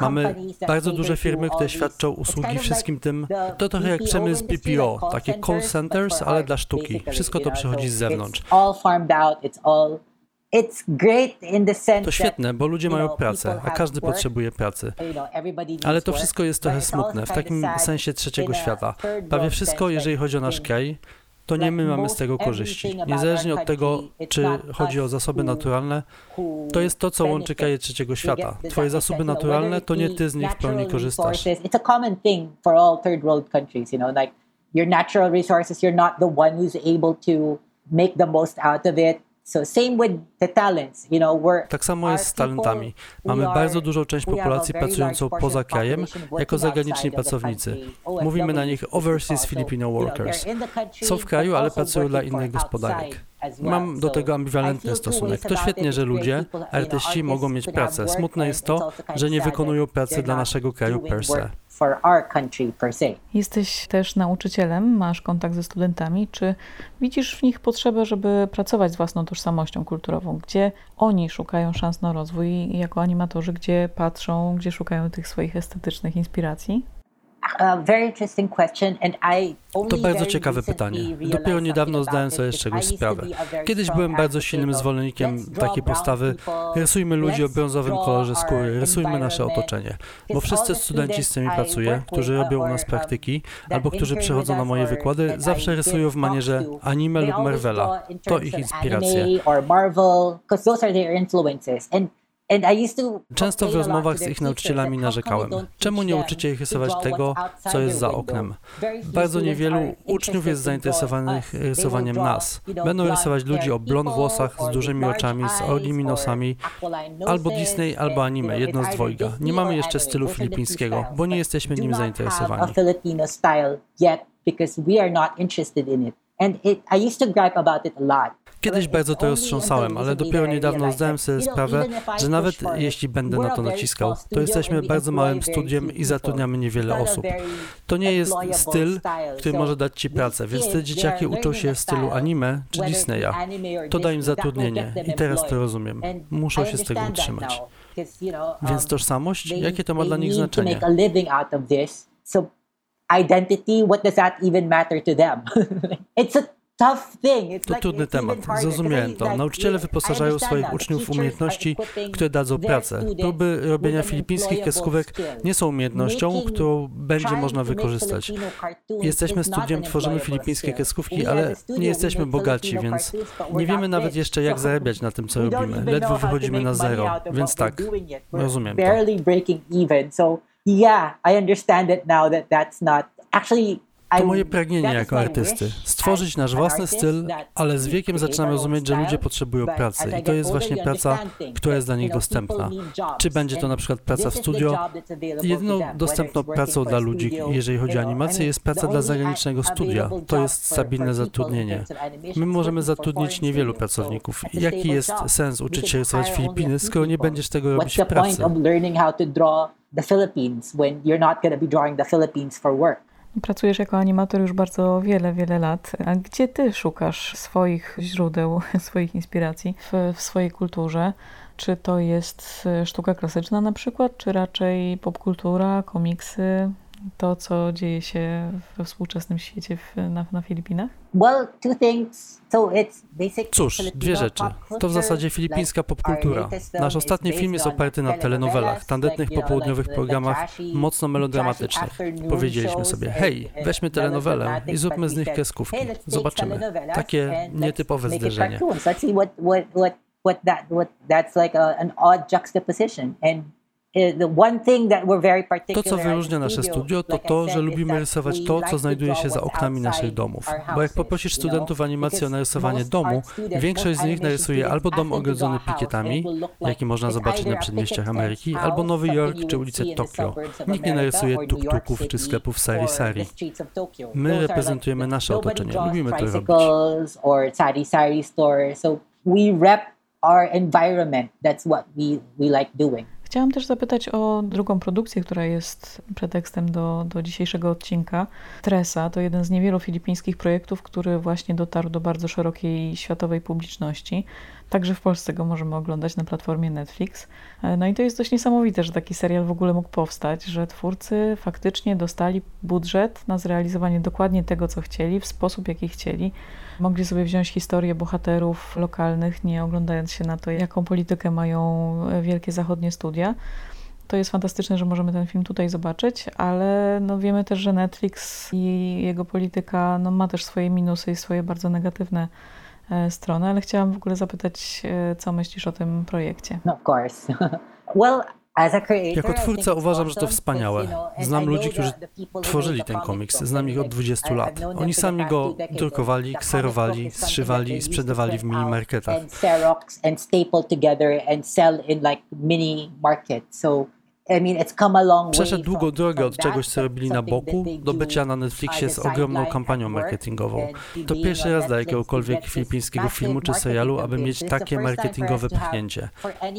Mamy bardzo duże firmy, które świadczą usługi wszystkim tym. To trochę jak przemysł BPO, takie call centers, ale dla sztuki. Wszystko to przychodzi z zewnątrz. To świetne, bo ludzie mają pracę, a każdy potrzebuje pracy. Ale to wszystko jest trochę smutne, w takim sensie trzeciego świata. Prawie wszystko, jeżeli chodzi o nasz kraj, to nie my mamy z tego korzyści. Niezależnie od tego, czy chodzi o zasoby naturalne, to jest to, co łączy kraje trzeciego świata. Twoje zasoby naturalne, to nie ty z nich w pełni korzystasz. It's a common thing for all third world countries, you know, like your natural resources, you're not the one who's able to make the most out of it. Tak samo jest z talentami. Mamy bardzo dużą część populacji pracującą poza krajem jako zagraniczni pracownicy. Mówimy na nich overseas Filipino workers. Są w kraju, ale pracują dla innych gospodarek. Mam do tego ambiwalentny stosunek. To świetnie, że ludzie, artyści mogą mieć pracę. Smutne jest to, że nie wykonują pracy dla naszego kraju per se for our country per se. Jesteś też nauczycielem, masz kontakt ze studentami. Czy widzisz w nich potrzebę, żeby pracować z własną tożsamością kulturową? Gdzie oni szukają szans na rozwój jako animatorzy, gdzie patrzą, gdzie szukają tych swoich estetycznych inspiracji? To bardzo ciekawe pytanie. Dopiero niedawno zdałem sobie z czegoś sprawę. Kiedyś byłem bardzo silnym zwolennikiem takiej postawy rysujmy ludzi o brązowym kolorze skóry, rysujmy nasze otoczenie. Bo wszyscy studenci, z którymi pracuję, którzy robią u nas praktyki albo którzy przychodzą na moje wykłady, zawsze rysują w manierze anime lub Marvela. To ich inspiracje. Często w rozmowach z ich nauczycielami narzekałem, czemu nie uczycie ich rysować tego, co jest za oknem. Bardzo niewielu uczniów jest zainteresowanych rysowaniem nas. Będą rysować ludzi o blond włosach, z dużymi oczami, z olnimi nosami, albo Disney, albo anime, jedno z dwojga. Nie mamy jeszcze stylu filipińskiego, bo nie jesteśmy nim zainteresowani. Because we are not interested in it. And it, I used to gripe about it a lot. Kiedyś bardzo to roztrząsałem, ale dopiero niedawno zdałem sobie sprawę, że nawet jeśli będę na to naciskał, to jesteśmy bardzo małym studiem i zatrudniamy niewiele osób. To nie jest styl, który może dać ci pracę, więc te dzieciaki uczą się w stylu anime czy Disneya. To da im zatrudnienie i teraz to rozumiem. Muszą się z tego utrzymać. Więc tożsamość? Jakie to ma dla nich znaczenie? Identity, what does that even matter to them? It's a to trudny temat, zrozumiałem to. Nauczyciele wyposażają swoich uczniów w umiejętności, które dadzą pracę. Próby robienia filipińskich kreskówek nie są umiejętnością, którą będzie można wykorzystać. Jesteśmy studiem, tworzymy filipińskie kreskówki, ale nie jesteśmy bogaci, więc nie wiemy nawet jeszcze, jak zarabiać na tym, co robimy. Ledwo wychodzimy na zero, więc tak, rozumiem to. To moje pragnienie jako artysty. Stworzyć nasz własny styl, ale z wiekiem zaczynam rozumieć, że ludzie potrzebują pracy i to jest właśnie praca, która jest dla nich dostępna. Czy będzie to na przykład praca w studio? Jedyną dostępną pracą dla ludzi, jeżeli chodzi o animację, jest praca dla zagranicznego studia. To jest stabilne zatrudnienie. My możemy zatrudnić niewielu pracowników. Jaki jest sens uczyć się rysować Filipiny, skoro nie będziesz tego robić w pracy? the Philippines when you're not going to be drawing the Philippines for work. Pracujesz jako animator już bardzo wiele, wiele lat. A gdzie ty szukasz swoich źródeł, swoich inspiracji w, w swojej kulturze? Czy to jest sztuka klasyczna na przykład, czy raczej popkultura, komiksy, to, co dzieje się we współczesnym świecie w, na, na Filipinach? Well, two things. So it's basic Cóż, dwie rzeczy. To w zasadzie filipińska popkultura. Nasz ostatni film jest oparty na telenowelach, tandetnych popołudniowych programach mocno melodramatycznych. Powiedzieliśmy sobie, hej, weźmy telenowelę i zróbmy z nich kreskówki. Zobaczymy. Takie nietypowe zderzenie. what that what that's like a, an odd juxtaposition and to, co wyróżnia nasze studio, to to, że lubimy rysować to, co znajduje się za oknami naszych domów. Bo jak poprosisz studentów animacji o narysowanie domu, większość z nich narysuje albo dom ogrodzony pikietami, jaki można zobaczyć na przedmieściach Ameryki, albo Nowy Jork czy ulicę Tokio. Nikt nie narysuje tuk-tuków czy sklepów sari-sari. My reprezentujemy nasze otoczenie, lubimy to robić. Our environment. That's what we, we like doing. Chciałam też zapytać o drugą produkcję, która jest pretekstem do, do dzisiejszego odcinka. Tresa to jeden z niewielu filipińskich projektów, który właśnie dotarł do bardzo szerokiej światowej publiczności. Także w Polsce go możemy oglądać na platformie Netflix. E, no i to jest dość niesamowite, że taki serial w ogóle mógł powstać, że twórcy faktycznie dostali budżet na zrealizowanie dokładnie tego, co chcieli, w sposób, jaki chcieli. Mogli sobie wziąć historię bohaterów lokalnych, nie oglądając się na to, jaką politykę mają wielkie zachodnie studia. To jest fantastyczne, że możemy ten film tutaj zobaczyć, ale no wiemy też, że Netflix i jego polityka no ma też swoje minusy i swoje bardzo negatywne e, strony, ale chciałam w ogóle zapytać, e, co myślisz o tym projekcie? No, of course. well, jako twórca uważam, że to wspaniałe. Znam ludzi, którzy tworzyli ten komiks, znam ich od 20 lat. Oni sami go drukowali, kserowali, zszywali i sprzedawali w mini marketach. Przeszedł długą drogę od czegoś, co robili na boku, do bycia na Netflixie z ogromną kampanią marketingową. To pierwszy raz dla jakiegokolwiek filipińskiego filmu czy serialu, aby mieć takie marketingowe pchnięcie.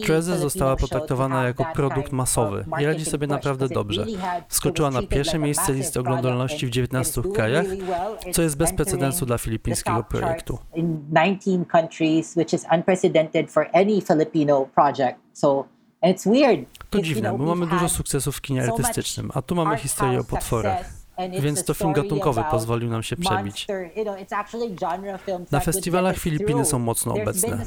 Treze została potraktowana jako produkt masowy i radzi sobie naprawdę dobrze. Skoczyła na pierwsze miejsce listy oglądalności w 19 krajach, co jest bez precedensu dla filipińskiego projektu. It's weird. To dziwne, bo mamy dużo sukcesów w kinie artystycznym, a tu mamy historię o potworach. Więc to film gatunkowy pozwolił nam się przebić. Na festiwalach Filipiny są mocno obecne,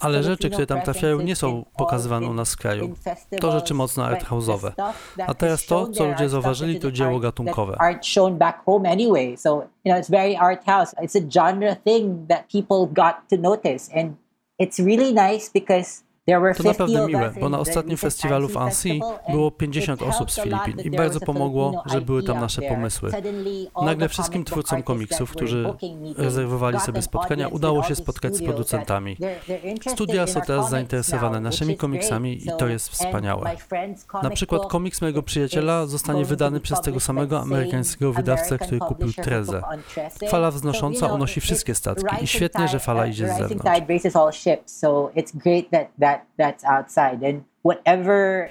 ale rzeczy, które tam trafiają, nie są pokazywane u nas w kraju. To rzeczy mocno arthouse'owe. A teraz to, co ludzie zauważyli, to dzieło gatunkowe. It's really nice because to naprawdę miłe, bo na ostatnim festiwalu w Annecy było 50 osób z Filipin i bardzo pomogło, że były tam nasze pomysły. Nagle wszystkim twórcom komiksów, którzy rezerwowali sobie spotkania, udało się spotkać z producentami. Studia są teraz zainteresowane naszymi komiksami i to jest wspaniałe. Na przykład komiks mojego przyjaciela zostanie wydany przez tego samego amerykańskiego wydawcę, który kupił Trezę. Fala wznosząca unosi wszystkie statki i świetnie, że fala idzie z zewnątrz.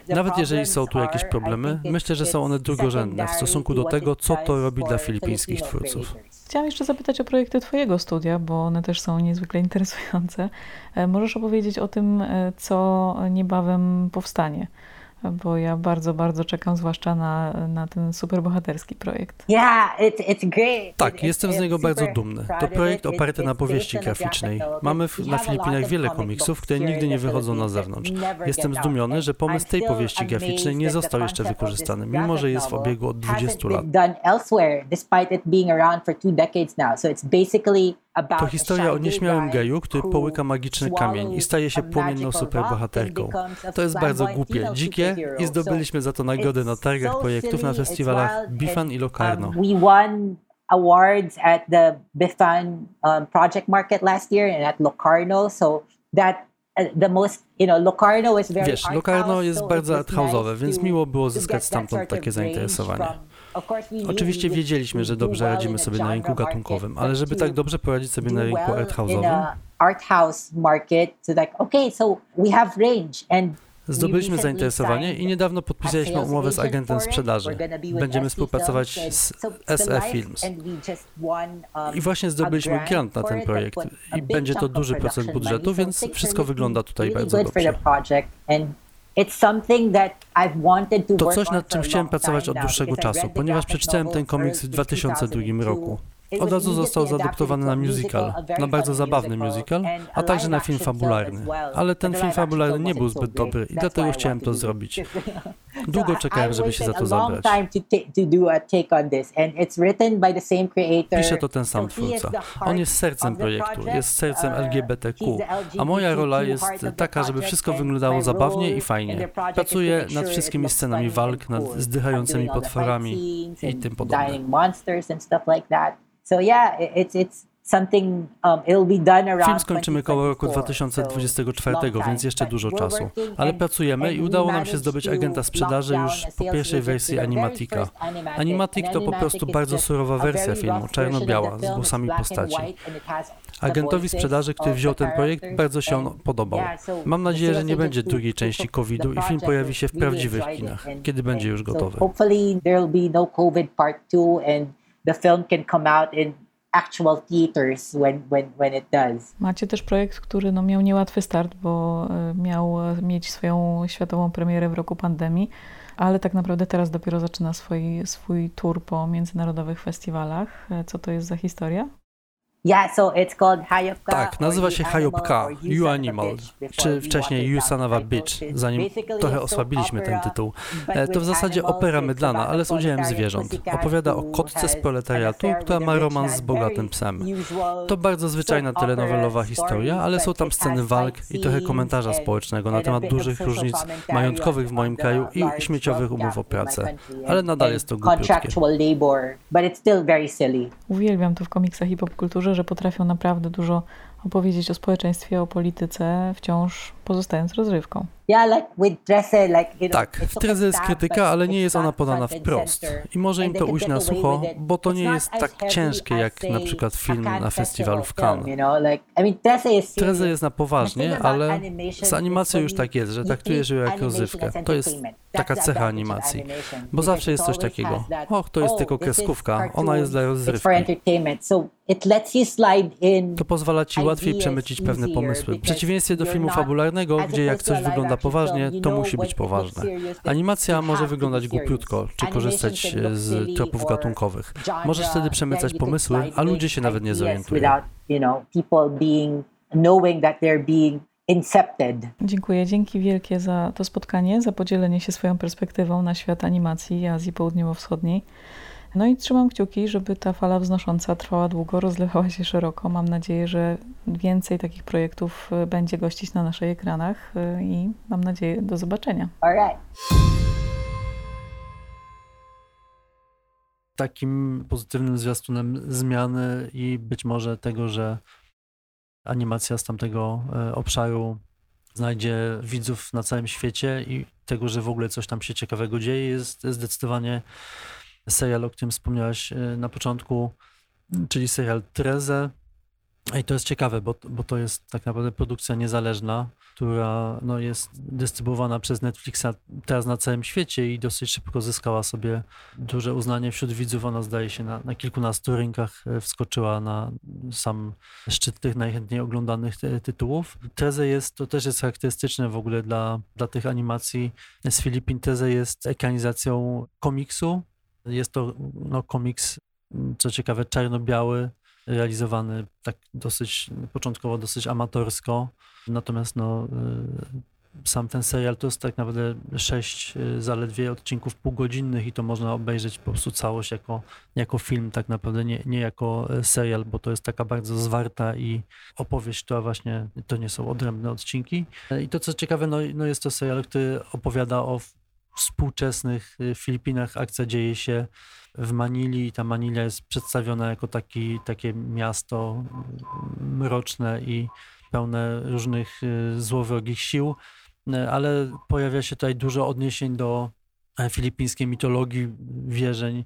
Nawet jeżeli są tu jakieś problemy, myślę, że są one drugorzędne w stosunku do tego, co to robi dla filipińskich twórców. Chciałam jeszcze zapytać o projekty Twojego studia, bo one też są niezwykle interesujące. E, możesz opowiedzieć o tym, e, co niebawem powstanie? Bo ja bardzo, bardzo czekam, zwłaszcza na, na ten superbohaterski projekt. Yeah, it's, it's great. Tak, jestem z niego bardzo dumny. To projekt oparty na powieści graficznej. Mamy na Filipinach wiele komiksów, które nigdy nie wychodzą na zewnątrz. Jestem zdumiony, że pomysł tej powieści graficznej nie został jeszcze wykorzystany, mimo że jest w obiegu od 20 lat. To historia o nieśmiałym geju, który połyka magiczny kamień i staje się płomienną superbohaterką. To jest bardzo głupie, dzikie i zdobyliśmy za to nagrody na targach projektów na festiwalach Bifan i Locarno. Um, awards at the Bifan um, Project Market last year and at Locarno, so that uh, most, you know, Locarno Wiesz, Locarno jest bardzo arthouse'owe, więc miło było zyskać stamtąd takie zainteresowanie. Oczywiście wiedzieliśmy, że dobrze radzimy sobie na rynku gatunkowym, ale żeby tak dobrze poradzić sobie na rynku arthouse'owym, art house market, so like, okay, so we have range and Zdobyliśmy zainteresowanie i niedawno podpisaliśmy umowę z agentem sprzedaży. Będziemy współpracować z SE Films. I właśnie zdobyliśmy grant na ten projekt i będzie to duży procent budżetu, więc wszystko wygląda tutaj bardzo dobrze. To coś, nad czym chciałem pracować od dłuższego czasu, ponieważ przeczytałem ten komiks w 2002 roku. Od razu został zaadoptowany na musical, na bardzo zabawny musical, a także na film fabularny. Ale ten film fabularny nie był zbyt dobry i dlatego chciałem to zrobić. Długo czekałem, żeby się za to zabrać. Pisze to ten sam twórca. On jest sercem projektu, jest sercem LGBTQ, a moja rola jest taka, żeby wszystko wyglądało zabawnie i fajnie. Pracuję nad wszystkimi scenami walk, nad zdychającymi potworami i tym podobne. So yeah, it's it's something um, it'll be done around Film skończymy koło roku 2024, więc jeszcze dużo czasu. Ale pracujemy i udało nam się zdobyć agenta sprzedaży już po pierwszej wersji Animatika. Animatic to po prostu bardzo surowa wersja filmu, czarno-biała, z głosami postaci. Agentowi sprzedaży, który wziął ten projekt, bardzo się on podobał. Mam nadzieję, że nie będzie drugiej części COVID-u i film pojawi się w prawdziwych kinach, kiedy będzie już gotowy. Hopefully there will be no COVID part 2 and the film can come out in actual theaters when, when, when it does. Macie też projekt, który no, miał niełatwy start, bo e, miał mieć swoją światową premierę w roku pandemii, ale tak naprawdę teraz dopiero zaczyna swój, swój tour po międzynarodowych festiwalach. E, co to jest za historia? Yeah, so it's called Hayopka. Tak, nazywa się Hayopka, You Animal, czy wcześniej You Son of a Bitch, zanim trochę osłabiliśmy ten tytuł. E, to w zasadzie opera mydlana, ale z udziałem zwierząt. Opowiada o kotce z proletariatu, która ma romans z bogatym psem. To bardzo zwyczajna telenowelowa historia, ale są tam sceny walk i trochę komentarza społecznego na temat dużych różnic majątkowych w moim kraju i śmieciowych umów o pracę. Ale nadal jest to głupiutkie. Uwielbiam to w komiksach i popkulturze, że potrafią naprawdę dużo opowiedzieć o społeczeństwie, o polityce, wciąż pozostając rozrywką. Tak, w Treze jest krytyka, ale nie jest ona podana wprost. I może im to ujść na sucho, bo to nie jest tak ciężkie jak na przykład film na festiwalu w Cannes. Treze jest na poważnie, ale z animacją już tak jest, że traktujesz ją jak rozrywkę. To jest taka cecha animacji. Bo zawsze jest coś takiego. Och, to jest tylko kreskówka, ona jest dla rozrywki. To pozwala ci łatwiej przemycić pewne pomysły. W przeciwieństwie do filmu fabularnego, gdzie jak coś wygląda poważnie, to musi być poważne. Animacja może wyglądać głupiutko, czy korzystać z tropów gatunkowych. Możesz wtedy przemycać pomysły, a ludzie się nawet nie zorientują. Dziękuję, dzięki wielkie za to spotkanie, za podzielenie się swoją perspektywą na świat animacji Azji Południowo-Wschodniej. No i trzymam kciuki, żeby ta fala wznosząca trwała długo, rozlewała się szeroko. Mam nadzieję, że więcej takich projektów e, będzie gościć na naszych ekranach e, i mam nadzieję do zobaczenia. Takim pozytywnym zwiastunem zmiany i być może tego, że animacja z tamtego e, obszaru znajdzie widzów na całym świecie i tego, że w ogóle coś tam się ciekawego dzieje, jest zdecydowanie serial, o którym wspomniałeś e, na początku, czyli serial Treze. I to jest ciekawe, bo, bo to jest tak naprawdę produkcja niezależna, która no, jest dystrybuowana przez Netflixa teraz na całym świecie i dosyć szybko zyskała sobie duże uznanie wśród widzów. Ona zdaje się na, na kilkunastu rynkach e, wskoczyła na sam szczyt tych najchętniej oglądanych tytułów. Treze jest, to też jest charakterystyczne w ogóle dla, dla tych animacji z Filipin. Treze jest ekranizacją komiksu, jest to no, komiks, co ciekawe, czarno-biały, realizowany tak dosyć, początkowo dosyć amatorsko. Natomiast no, y, sam ten serial to jest tak naprawdę sześć y, zaledwie odcinków półgodzinnych i to można obejrzeć po prostu całość jako, jako film, tak naprawdę nie, nie jako y, serial, bo to jest taka bardzo zwarta i opowieść, która właśnie, to nie są odrębne odcinki. I to co ciekawe, no, no jest to serial, który opowiada o współczesnych y, Filipinach akcja dzieje się w Manili i ta Manila jest przedstawiona jako taki, takie miasto mroczne i pełne różnych y, złowrogich sił, y, ale pojawia się tutaj dużo odniesień do e, filipińskiej mitologii, wierzeń,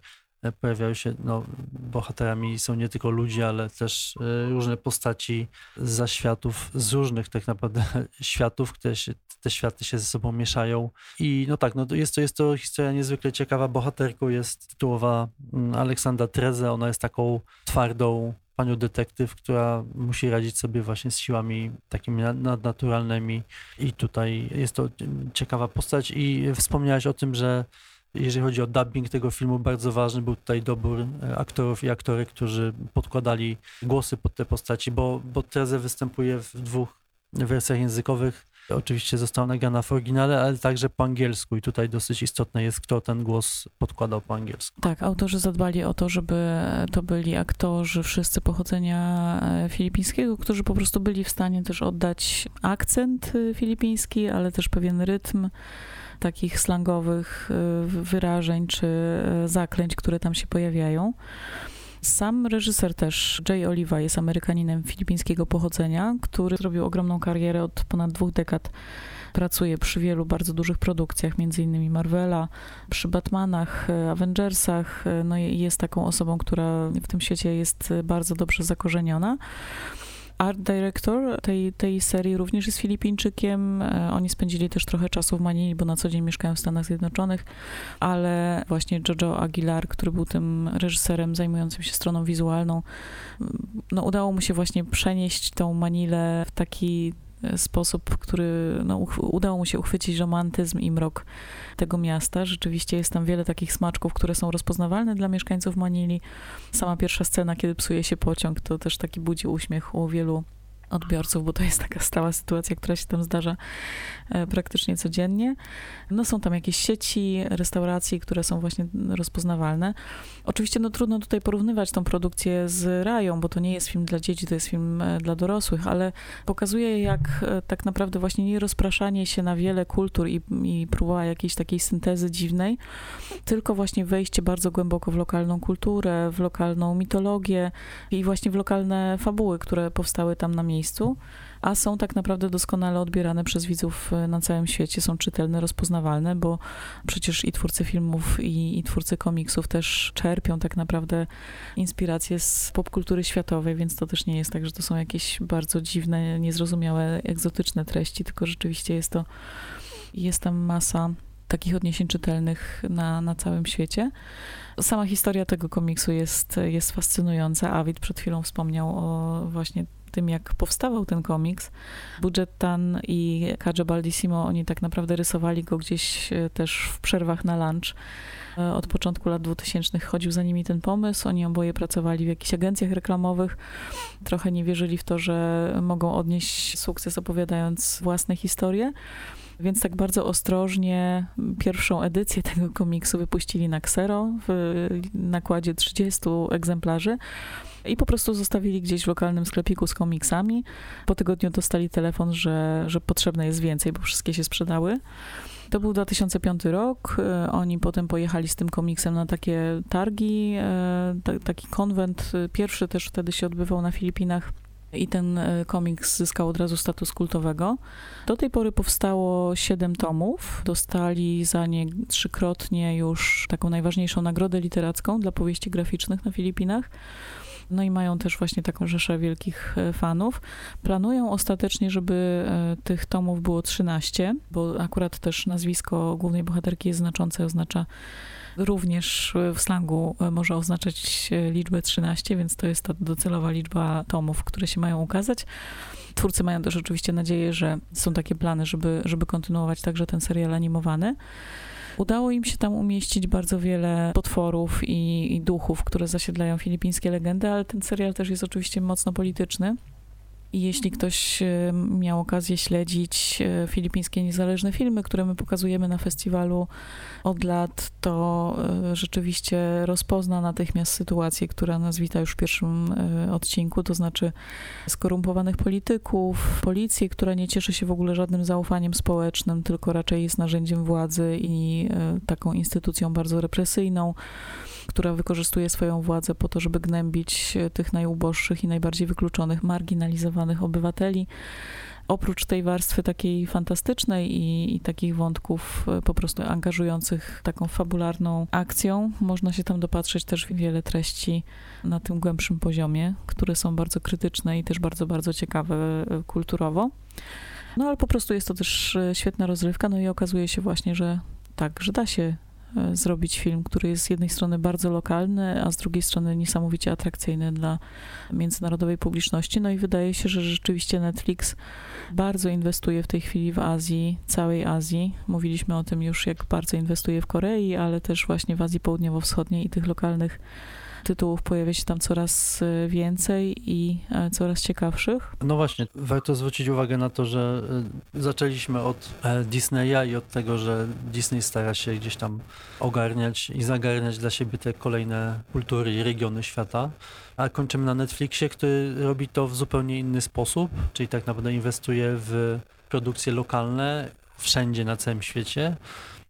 pojawiają się, no, bohaterami są nie tylko ludzie, ale też e, różne postaci z zaświatów, z różnych tak naprawdę światów, które się, te światy się ze sobą mieszają. I no tak, no jest to, jest to historia niezwykle ciekawa. Bohaterką jest tytułowa mm, Aleksandra Treze. Ona jest taką twardą panią detektyw, która musi radzić sobie właśnie z siłami takimi nadnaturalnymi i tutaj jest to ciekawa postać i wspomniałeś o tym, że jeżeli chodzi o dubbing tego filmu, bardzo ważny był tutaj dobór e, aktorów i aktorek, którzy podkładali głosy pod te postaci, bo, bo Treze występuje w dwóch wersjach językowych. Oczywiście została nagrana w oryginale, ale także po angielsku i tutaj dosyć istotne jest, kto ten głos podkładał po angielsku. Tak, autorzy zadbali o to, żeby to byli aktorzy wszyscy pochodzenia e, filipińskiego, którzy po prostu byli w stanie też oddać akcent e, filipiński, ale też pewien rytm takich slangowych e, wyrażeń czy zaklęć, które tam się pojawiają. Sam reżyser też, Jay Oliva, jest Amerykaninem filipińskiego pochodzenia, który zrobił ogromną karierę od ponad dwóch dekad. Pracuje przy wielu bardzo dużych produkcjach, innymi Marvela, przy Batmanach, Avengersach. No i jest taką osobą, która w tym świecie jest bardzo dobrze zakorzeniona. Art director tej, tej serii również jest Filipińczykiem. E, oni spędzili też trochę czasu w Manili, bo na co dzień mieszkają w Stanach Zjednoczonych, ale właśnie Jojo Aguilar, który był tym reżyserem zajmującym się stroną wizualną, no udało mu się właśnie przenieść tą Manilę w taki sposób, który no, udało mu się uchwycić romantyzm i mrok tego miasta. Rzeczywiście jest tam wiele takich smaczków, które są rozpoznawalne dla mieszkańców Manili. Sama pierwsza scena, kiedy psuje się pociąg, to też taki budzi uśmiech u wielu odbiorców, bo to jest taka stała sytuacja, która się tam zdarza e, praktycznie codziennie. No są tam jakieś sieci, restauracji, które są właśnie rozpoznawalne. Oczywiście no trudno tutaj porównywać tą produkcję z Rają, bo to nie jest film dla dzieci, to jest film e, dla dorosłych, ale pokazuje jak e, tak naprawdę właśnie nie rozpraszanie się na wiele kultur i, i próba jakiejś takiej syntezy dziwnej, tylko właśnie wejście bardzo głęboko w lokalną kulturę, w lokalną mitologię i właśnie w lokalne fabuły, które powstały tam na miejscu miejscu, a są tak naprawdę doskonale odbierane przez widzów e, na całym świecie, są czytelne, rozpoznawalne, bo przecież i twórcy filmów, i, i twórcy komiksów też czerpią tak naprawdę inspiracje z popkultury światowej, więc to też nie jest tak, że to są jakieś bardzo dziwne, niezrozumiałe, egzotyczne treści, tylko rzeczywiście jest to, jest tam masa takich odniesień czytelnych na, na całym świecie. Sama historia tego komiksu jest, jest fascynująca. Awid przed chwilą wspomniał o właśnie tym, jak powstawał ten komiks. Budget Tan i Kajo Baldissimo, oni tak naprawdę rysowali go gdzieś e, też w przerwach na lunch. E, od początku lat 2000 chodził za nimi ten pomysł. Oni oboje pracowali w jakichś agencjach reklamowych. Trochę nie wierzyli w to, że mogą odnieść sukces opowiadając własne historie. Więc tak bardzo ostrożnie pierwszą edycję tego komiksu wypuścili na Xero w nakładzie 30 egzemplarzy i po prostu zostawili gdzieś w lokalnym sklepiku z komiksami. Po tygodniu dostali telefon, że, że potrzebne jest więcej, bo wszystkie się sprzedały. To był 2005 rok. E, oni potem pojechali z tym komiksem na takie targi, e, taki konwent. Pierwszy też wtedy się odbywał na Filipinach. I ten e, komiks zyskał od razu status kultowego. Do tej pory powstało siedem tomów. Dostali za nie trzykrotnie już taką najważniejszą nagrodę literacką dla powieści graficznych na Filipinach. No i mają też właśnie taką rzeszę wielkich e, fanów. Planują ostatecznie, żeby e, tych tomów było 13, bo akurat też nazwisko głównej bohaterki jest znaczące, oznacza również w slangu e, może oznaczać liczbę 13, więc to jest ta docelowa liczba tomów, które się mają ukazać. Twórcy mają też oczywiście nadzieję, że są takie plany, żeby, żeby kontynuować także ten serial animowany. Udało im się tam umieścić bardzo wiele potworów i, i duchów, które zasiedlają filipińskie legendy, ale ten serial też jest oczywiście mocno polityczny. I jeśli ktoś e, miał okazję śledzić e, filipińskie niezależne filmy, które my pokazujemy na festiwalu od lat, to e, rzeczywiście rozpozna natychmiast sytuację, która nas wita już w pierwszym odcinku, to znaczy skorumpowanych polityków, policję, która nie cieszy się w ogóle żadnym zaufaniem społecznym, tylko raczej jest narzędziem władzy i taką instytucją bardzo represyjną która wykorzystuje swoją władzę po to, żeby gnębić tych najuboższych i najbardziej wykluczonych, marginalizowanych obywateli. oprócz tej warstwy takiej fantastycznej i, i, takich wątków e, po prostu angażujących taką fabularną akcją, można się tam dopatrzeć też wiele treści na tym głębszym poziomie, które są bardzo krytyczne i też bardzo, bardzo ciekawe e, kulturowo. No ale po prostu jest to też e, świetna rozrywka, no i okazuje się właśnie, że tak, że da się E, zrobić film, który jest z jednej strony bardzo lokalny, a z drugiej strony niesamowicie atrakcyjny dla międzynarodowej publiczności. No i wydaje się, że rzeczywiście Netflix bardzo inwestuje w tej chwili w Azji, całej Azji. Mówiliśmy o tym już, jak bardzo inwestuje w Korei, ale też właśnie w Azji Południowo-Wschodniej i tych lokalnych tytułów pojawia się tam coraz e, więcej i e, coraz ciekawszych. No właśnie, warto zwrócić uwagę na to, że e, zaczęliśmy od Disneya i od tego, że Disney stara się gdzieś tam ogarniać i zagarniać dla siebie te kolejne kultury i regiony świata, a kończymy na Netflixie, który robi to w zupełnie inny sposób, czyli tak naprawdę inwestuje w produkcje lokalne wszędzie na całym świecie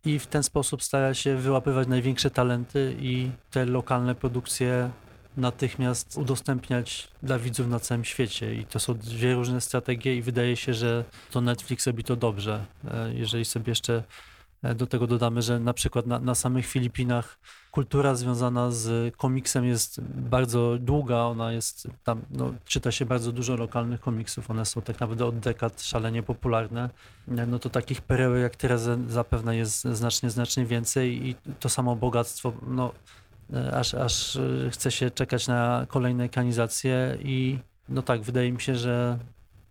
i w ten sposób stara się wyłapywać największe talenty i te lokalne produkcje natychmiast udostępniać dla widzów na całym świecie. I to są dwie różne strategie i wydaje się, że to Netflix robi to dobrze. E, jeżeli sobie jeszcze e, do tego dodamy, że na przykład na, na samych Filipinach kultura związana z komiksem jest bardzo długa, ona jest tam, no, czyta się bardzo dużo lokalnych komiksów, one są tak naprawdę od dekad szalenie popularne, no to takich pereł jak Tereza zapewne jest znacznie, znacznie więcej i to samo bogactwo, no aż, aż chce się czekać na kolejne ekranizacje i no tak, wydaje mi się, że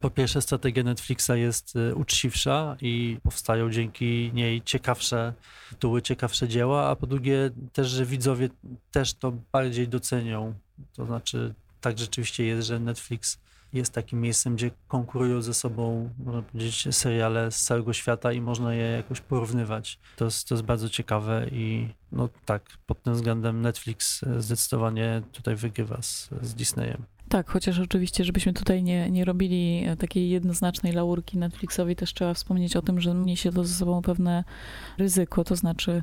po pierwsze, strategia Netflixa jest y, uczciwsza i powstają dzięki niej ciekawsze tytuły, ciekawsze dzieła, a po drugie też, że widzowie też to bardziej docenią. To znaczy, tak rzeczywiście jest, że Netflix jest takim miejscem, gdzie konkurują ze sobą, można powiedzieć, seriale z całego świata i można je jakoś porównywać. To jest, to jest bardzo ciekawe i no tak, pod tym względem Netflix y, zdecydowanie tutaj wygrywa z, z Disneyem. Tak, chociaż oczywiście, żebyśmy tutaj nie, nie robili e, takiej jednoznacznej laurki Netflixowi, też trzeba wspomnieć o tym, że niesie to ze sobą pewne ryzyko, to znaczy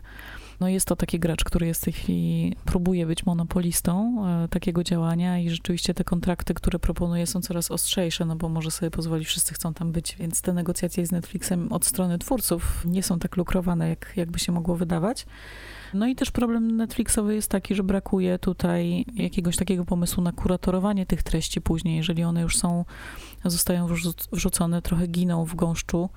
no jest to taki gracz, który jest w tej chwili, próbuje być monopolistą e, takiego działania i rzeczywiście te kontrakty, które proponuje są coraz ostrzejsze, no bo może sobie pozwolić, wszyscy chcą tam być, więc te negocjacje z Netflixem od strony twórców nie są tak lukrowane, jak, jakby się mogło wydawać. No i też problem Netflixowy jest taki, że brakuje tutaj jakiegoś takiego pomysłu na kuratorowanie tych treści później, jeżeli one już są, zostają wrzucone, trochę giną w gąszczu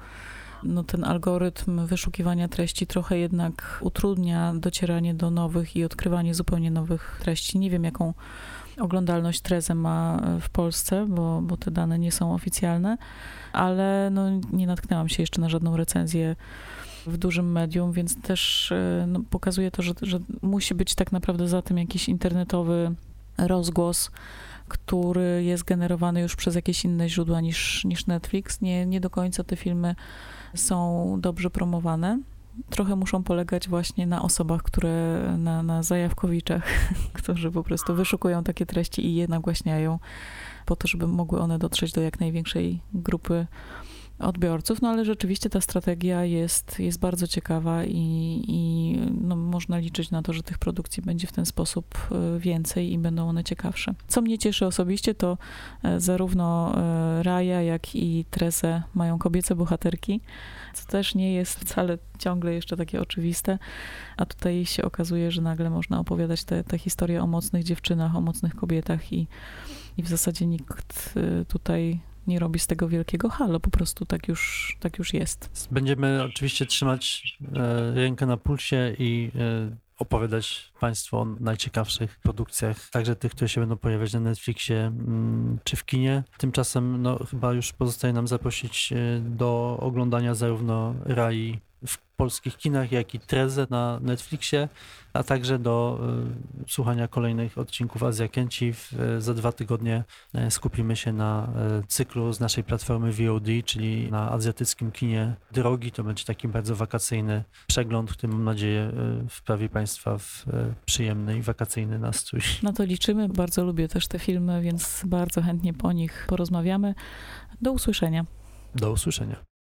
no ten algorytm wyszukiwania treści trochę jednak utrudnia docieranie do nowych i odkrywanie zupełnie nowych treści. Nie wiem, jaką oglądalność Treze ma w Polsce, bo, bo te dane nie są oficjalne, ale no, nie natknęłam się jeszcze na żadną recenzję w dużym medium, więc też e, no, pokazuje to, że, że musi być tak naprawdę za tym jakiś internetowy rozgłos, który jest generowany już przez jakieś inne źródła niż, niż Netflix. Nie, nie do końca te filmy są dobrze promowane. Trochę muszą polegać właśnie na osobach, które na, na zajawkowiczach, którzy po prostu wyszukują takie treści i je nagłaśniają po to, żeby mogły one dotrzeć do jak największej grupy odbiorców, no ale rzeczywiście ta strategia jest, jest bardzo ciekawa i, i no, można liczyć na to, że tych produkcji będzie w ten sposób e, więcej i będą one ciekawsze. Co mnie cieszy osobiście, to e, zarówno e, Raja, jak i Trezę mają kobiece bohaterki, co też nie jest wcale ciągle jeszcze takie oczywiste, a tutaj się okazuje, że nagle można opowiadać te, te historie o mocnych dziewczynach, o mocnych kobietach i, i w zasadzie nikt tutaj nie robi z tego wielkiego halo, po prostu tak już, tak już jest. Będziemy oczywiście trzymać e, rękę na pulsie i e, opowiadać Państwu o najciekawszych produkcjach, także tych, które się będą pojawiać na Netflixie mm, czy w kinie. Tymczasem no, chyba już pozostaje nam zaprosić e, do oglądania zarówno Rai w polskich kinach, jak i Trezę na Netflixie, a także do y, słuchania kolejnych odcinków Azja Kęci. Y, za dwa tygodnie y, skupimy się na cyklu z naszej platformy VOD, czyli na azjatyckim kinie drogi. To będzie taki bardzo wakacyjny przegląd, który mam nadzieję wprawi Państwa w przyjemny i wakacyjny nastrój. Na to liczymy. Bardzo lubię też te filmy, więc bardzo chętnie po nich porozmawiamy. Do usłyszenia. Do usłyszenia.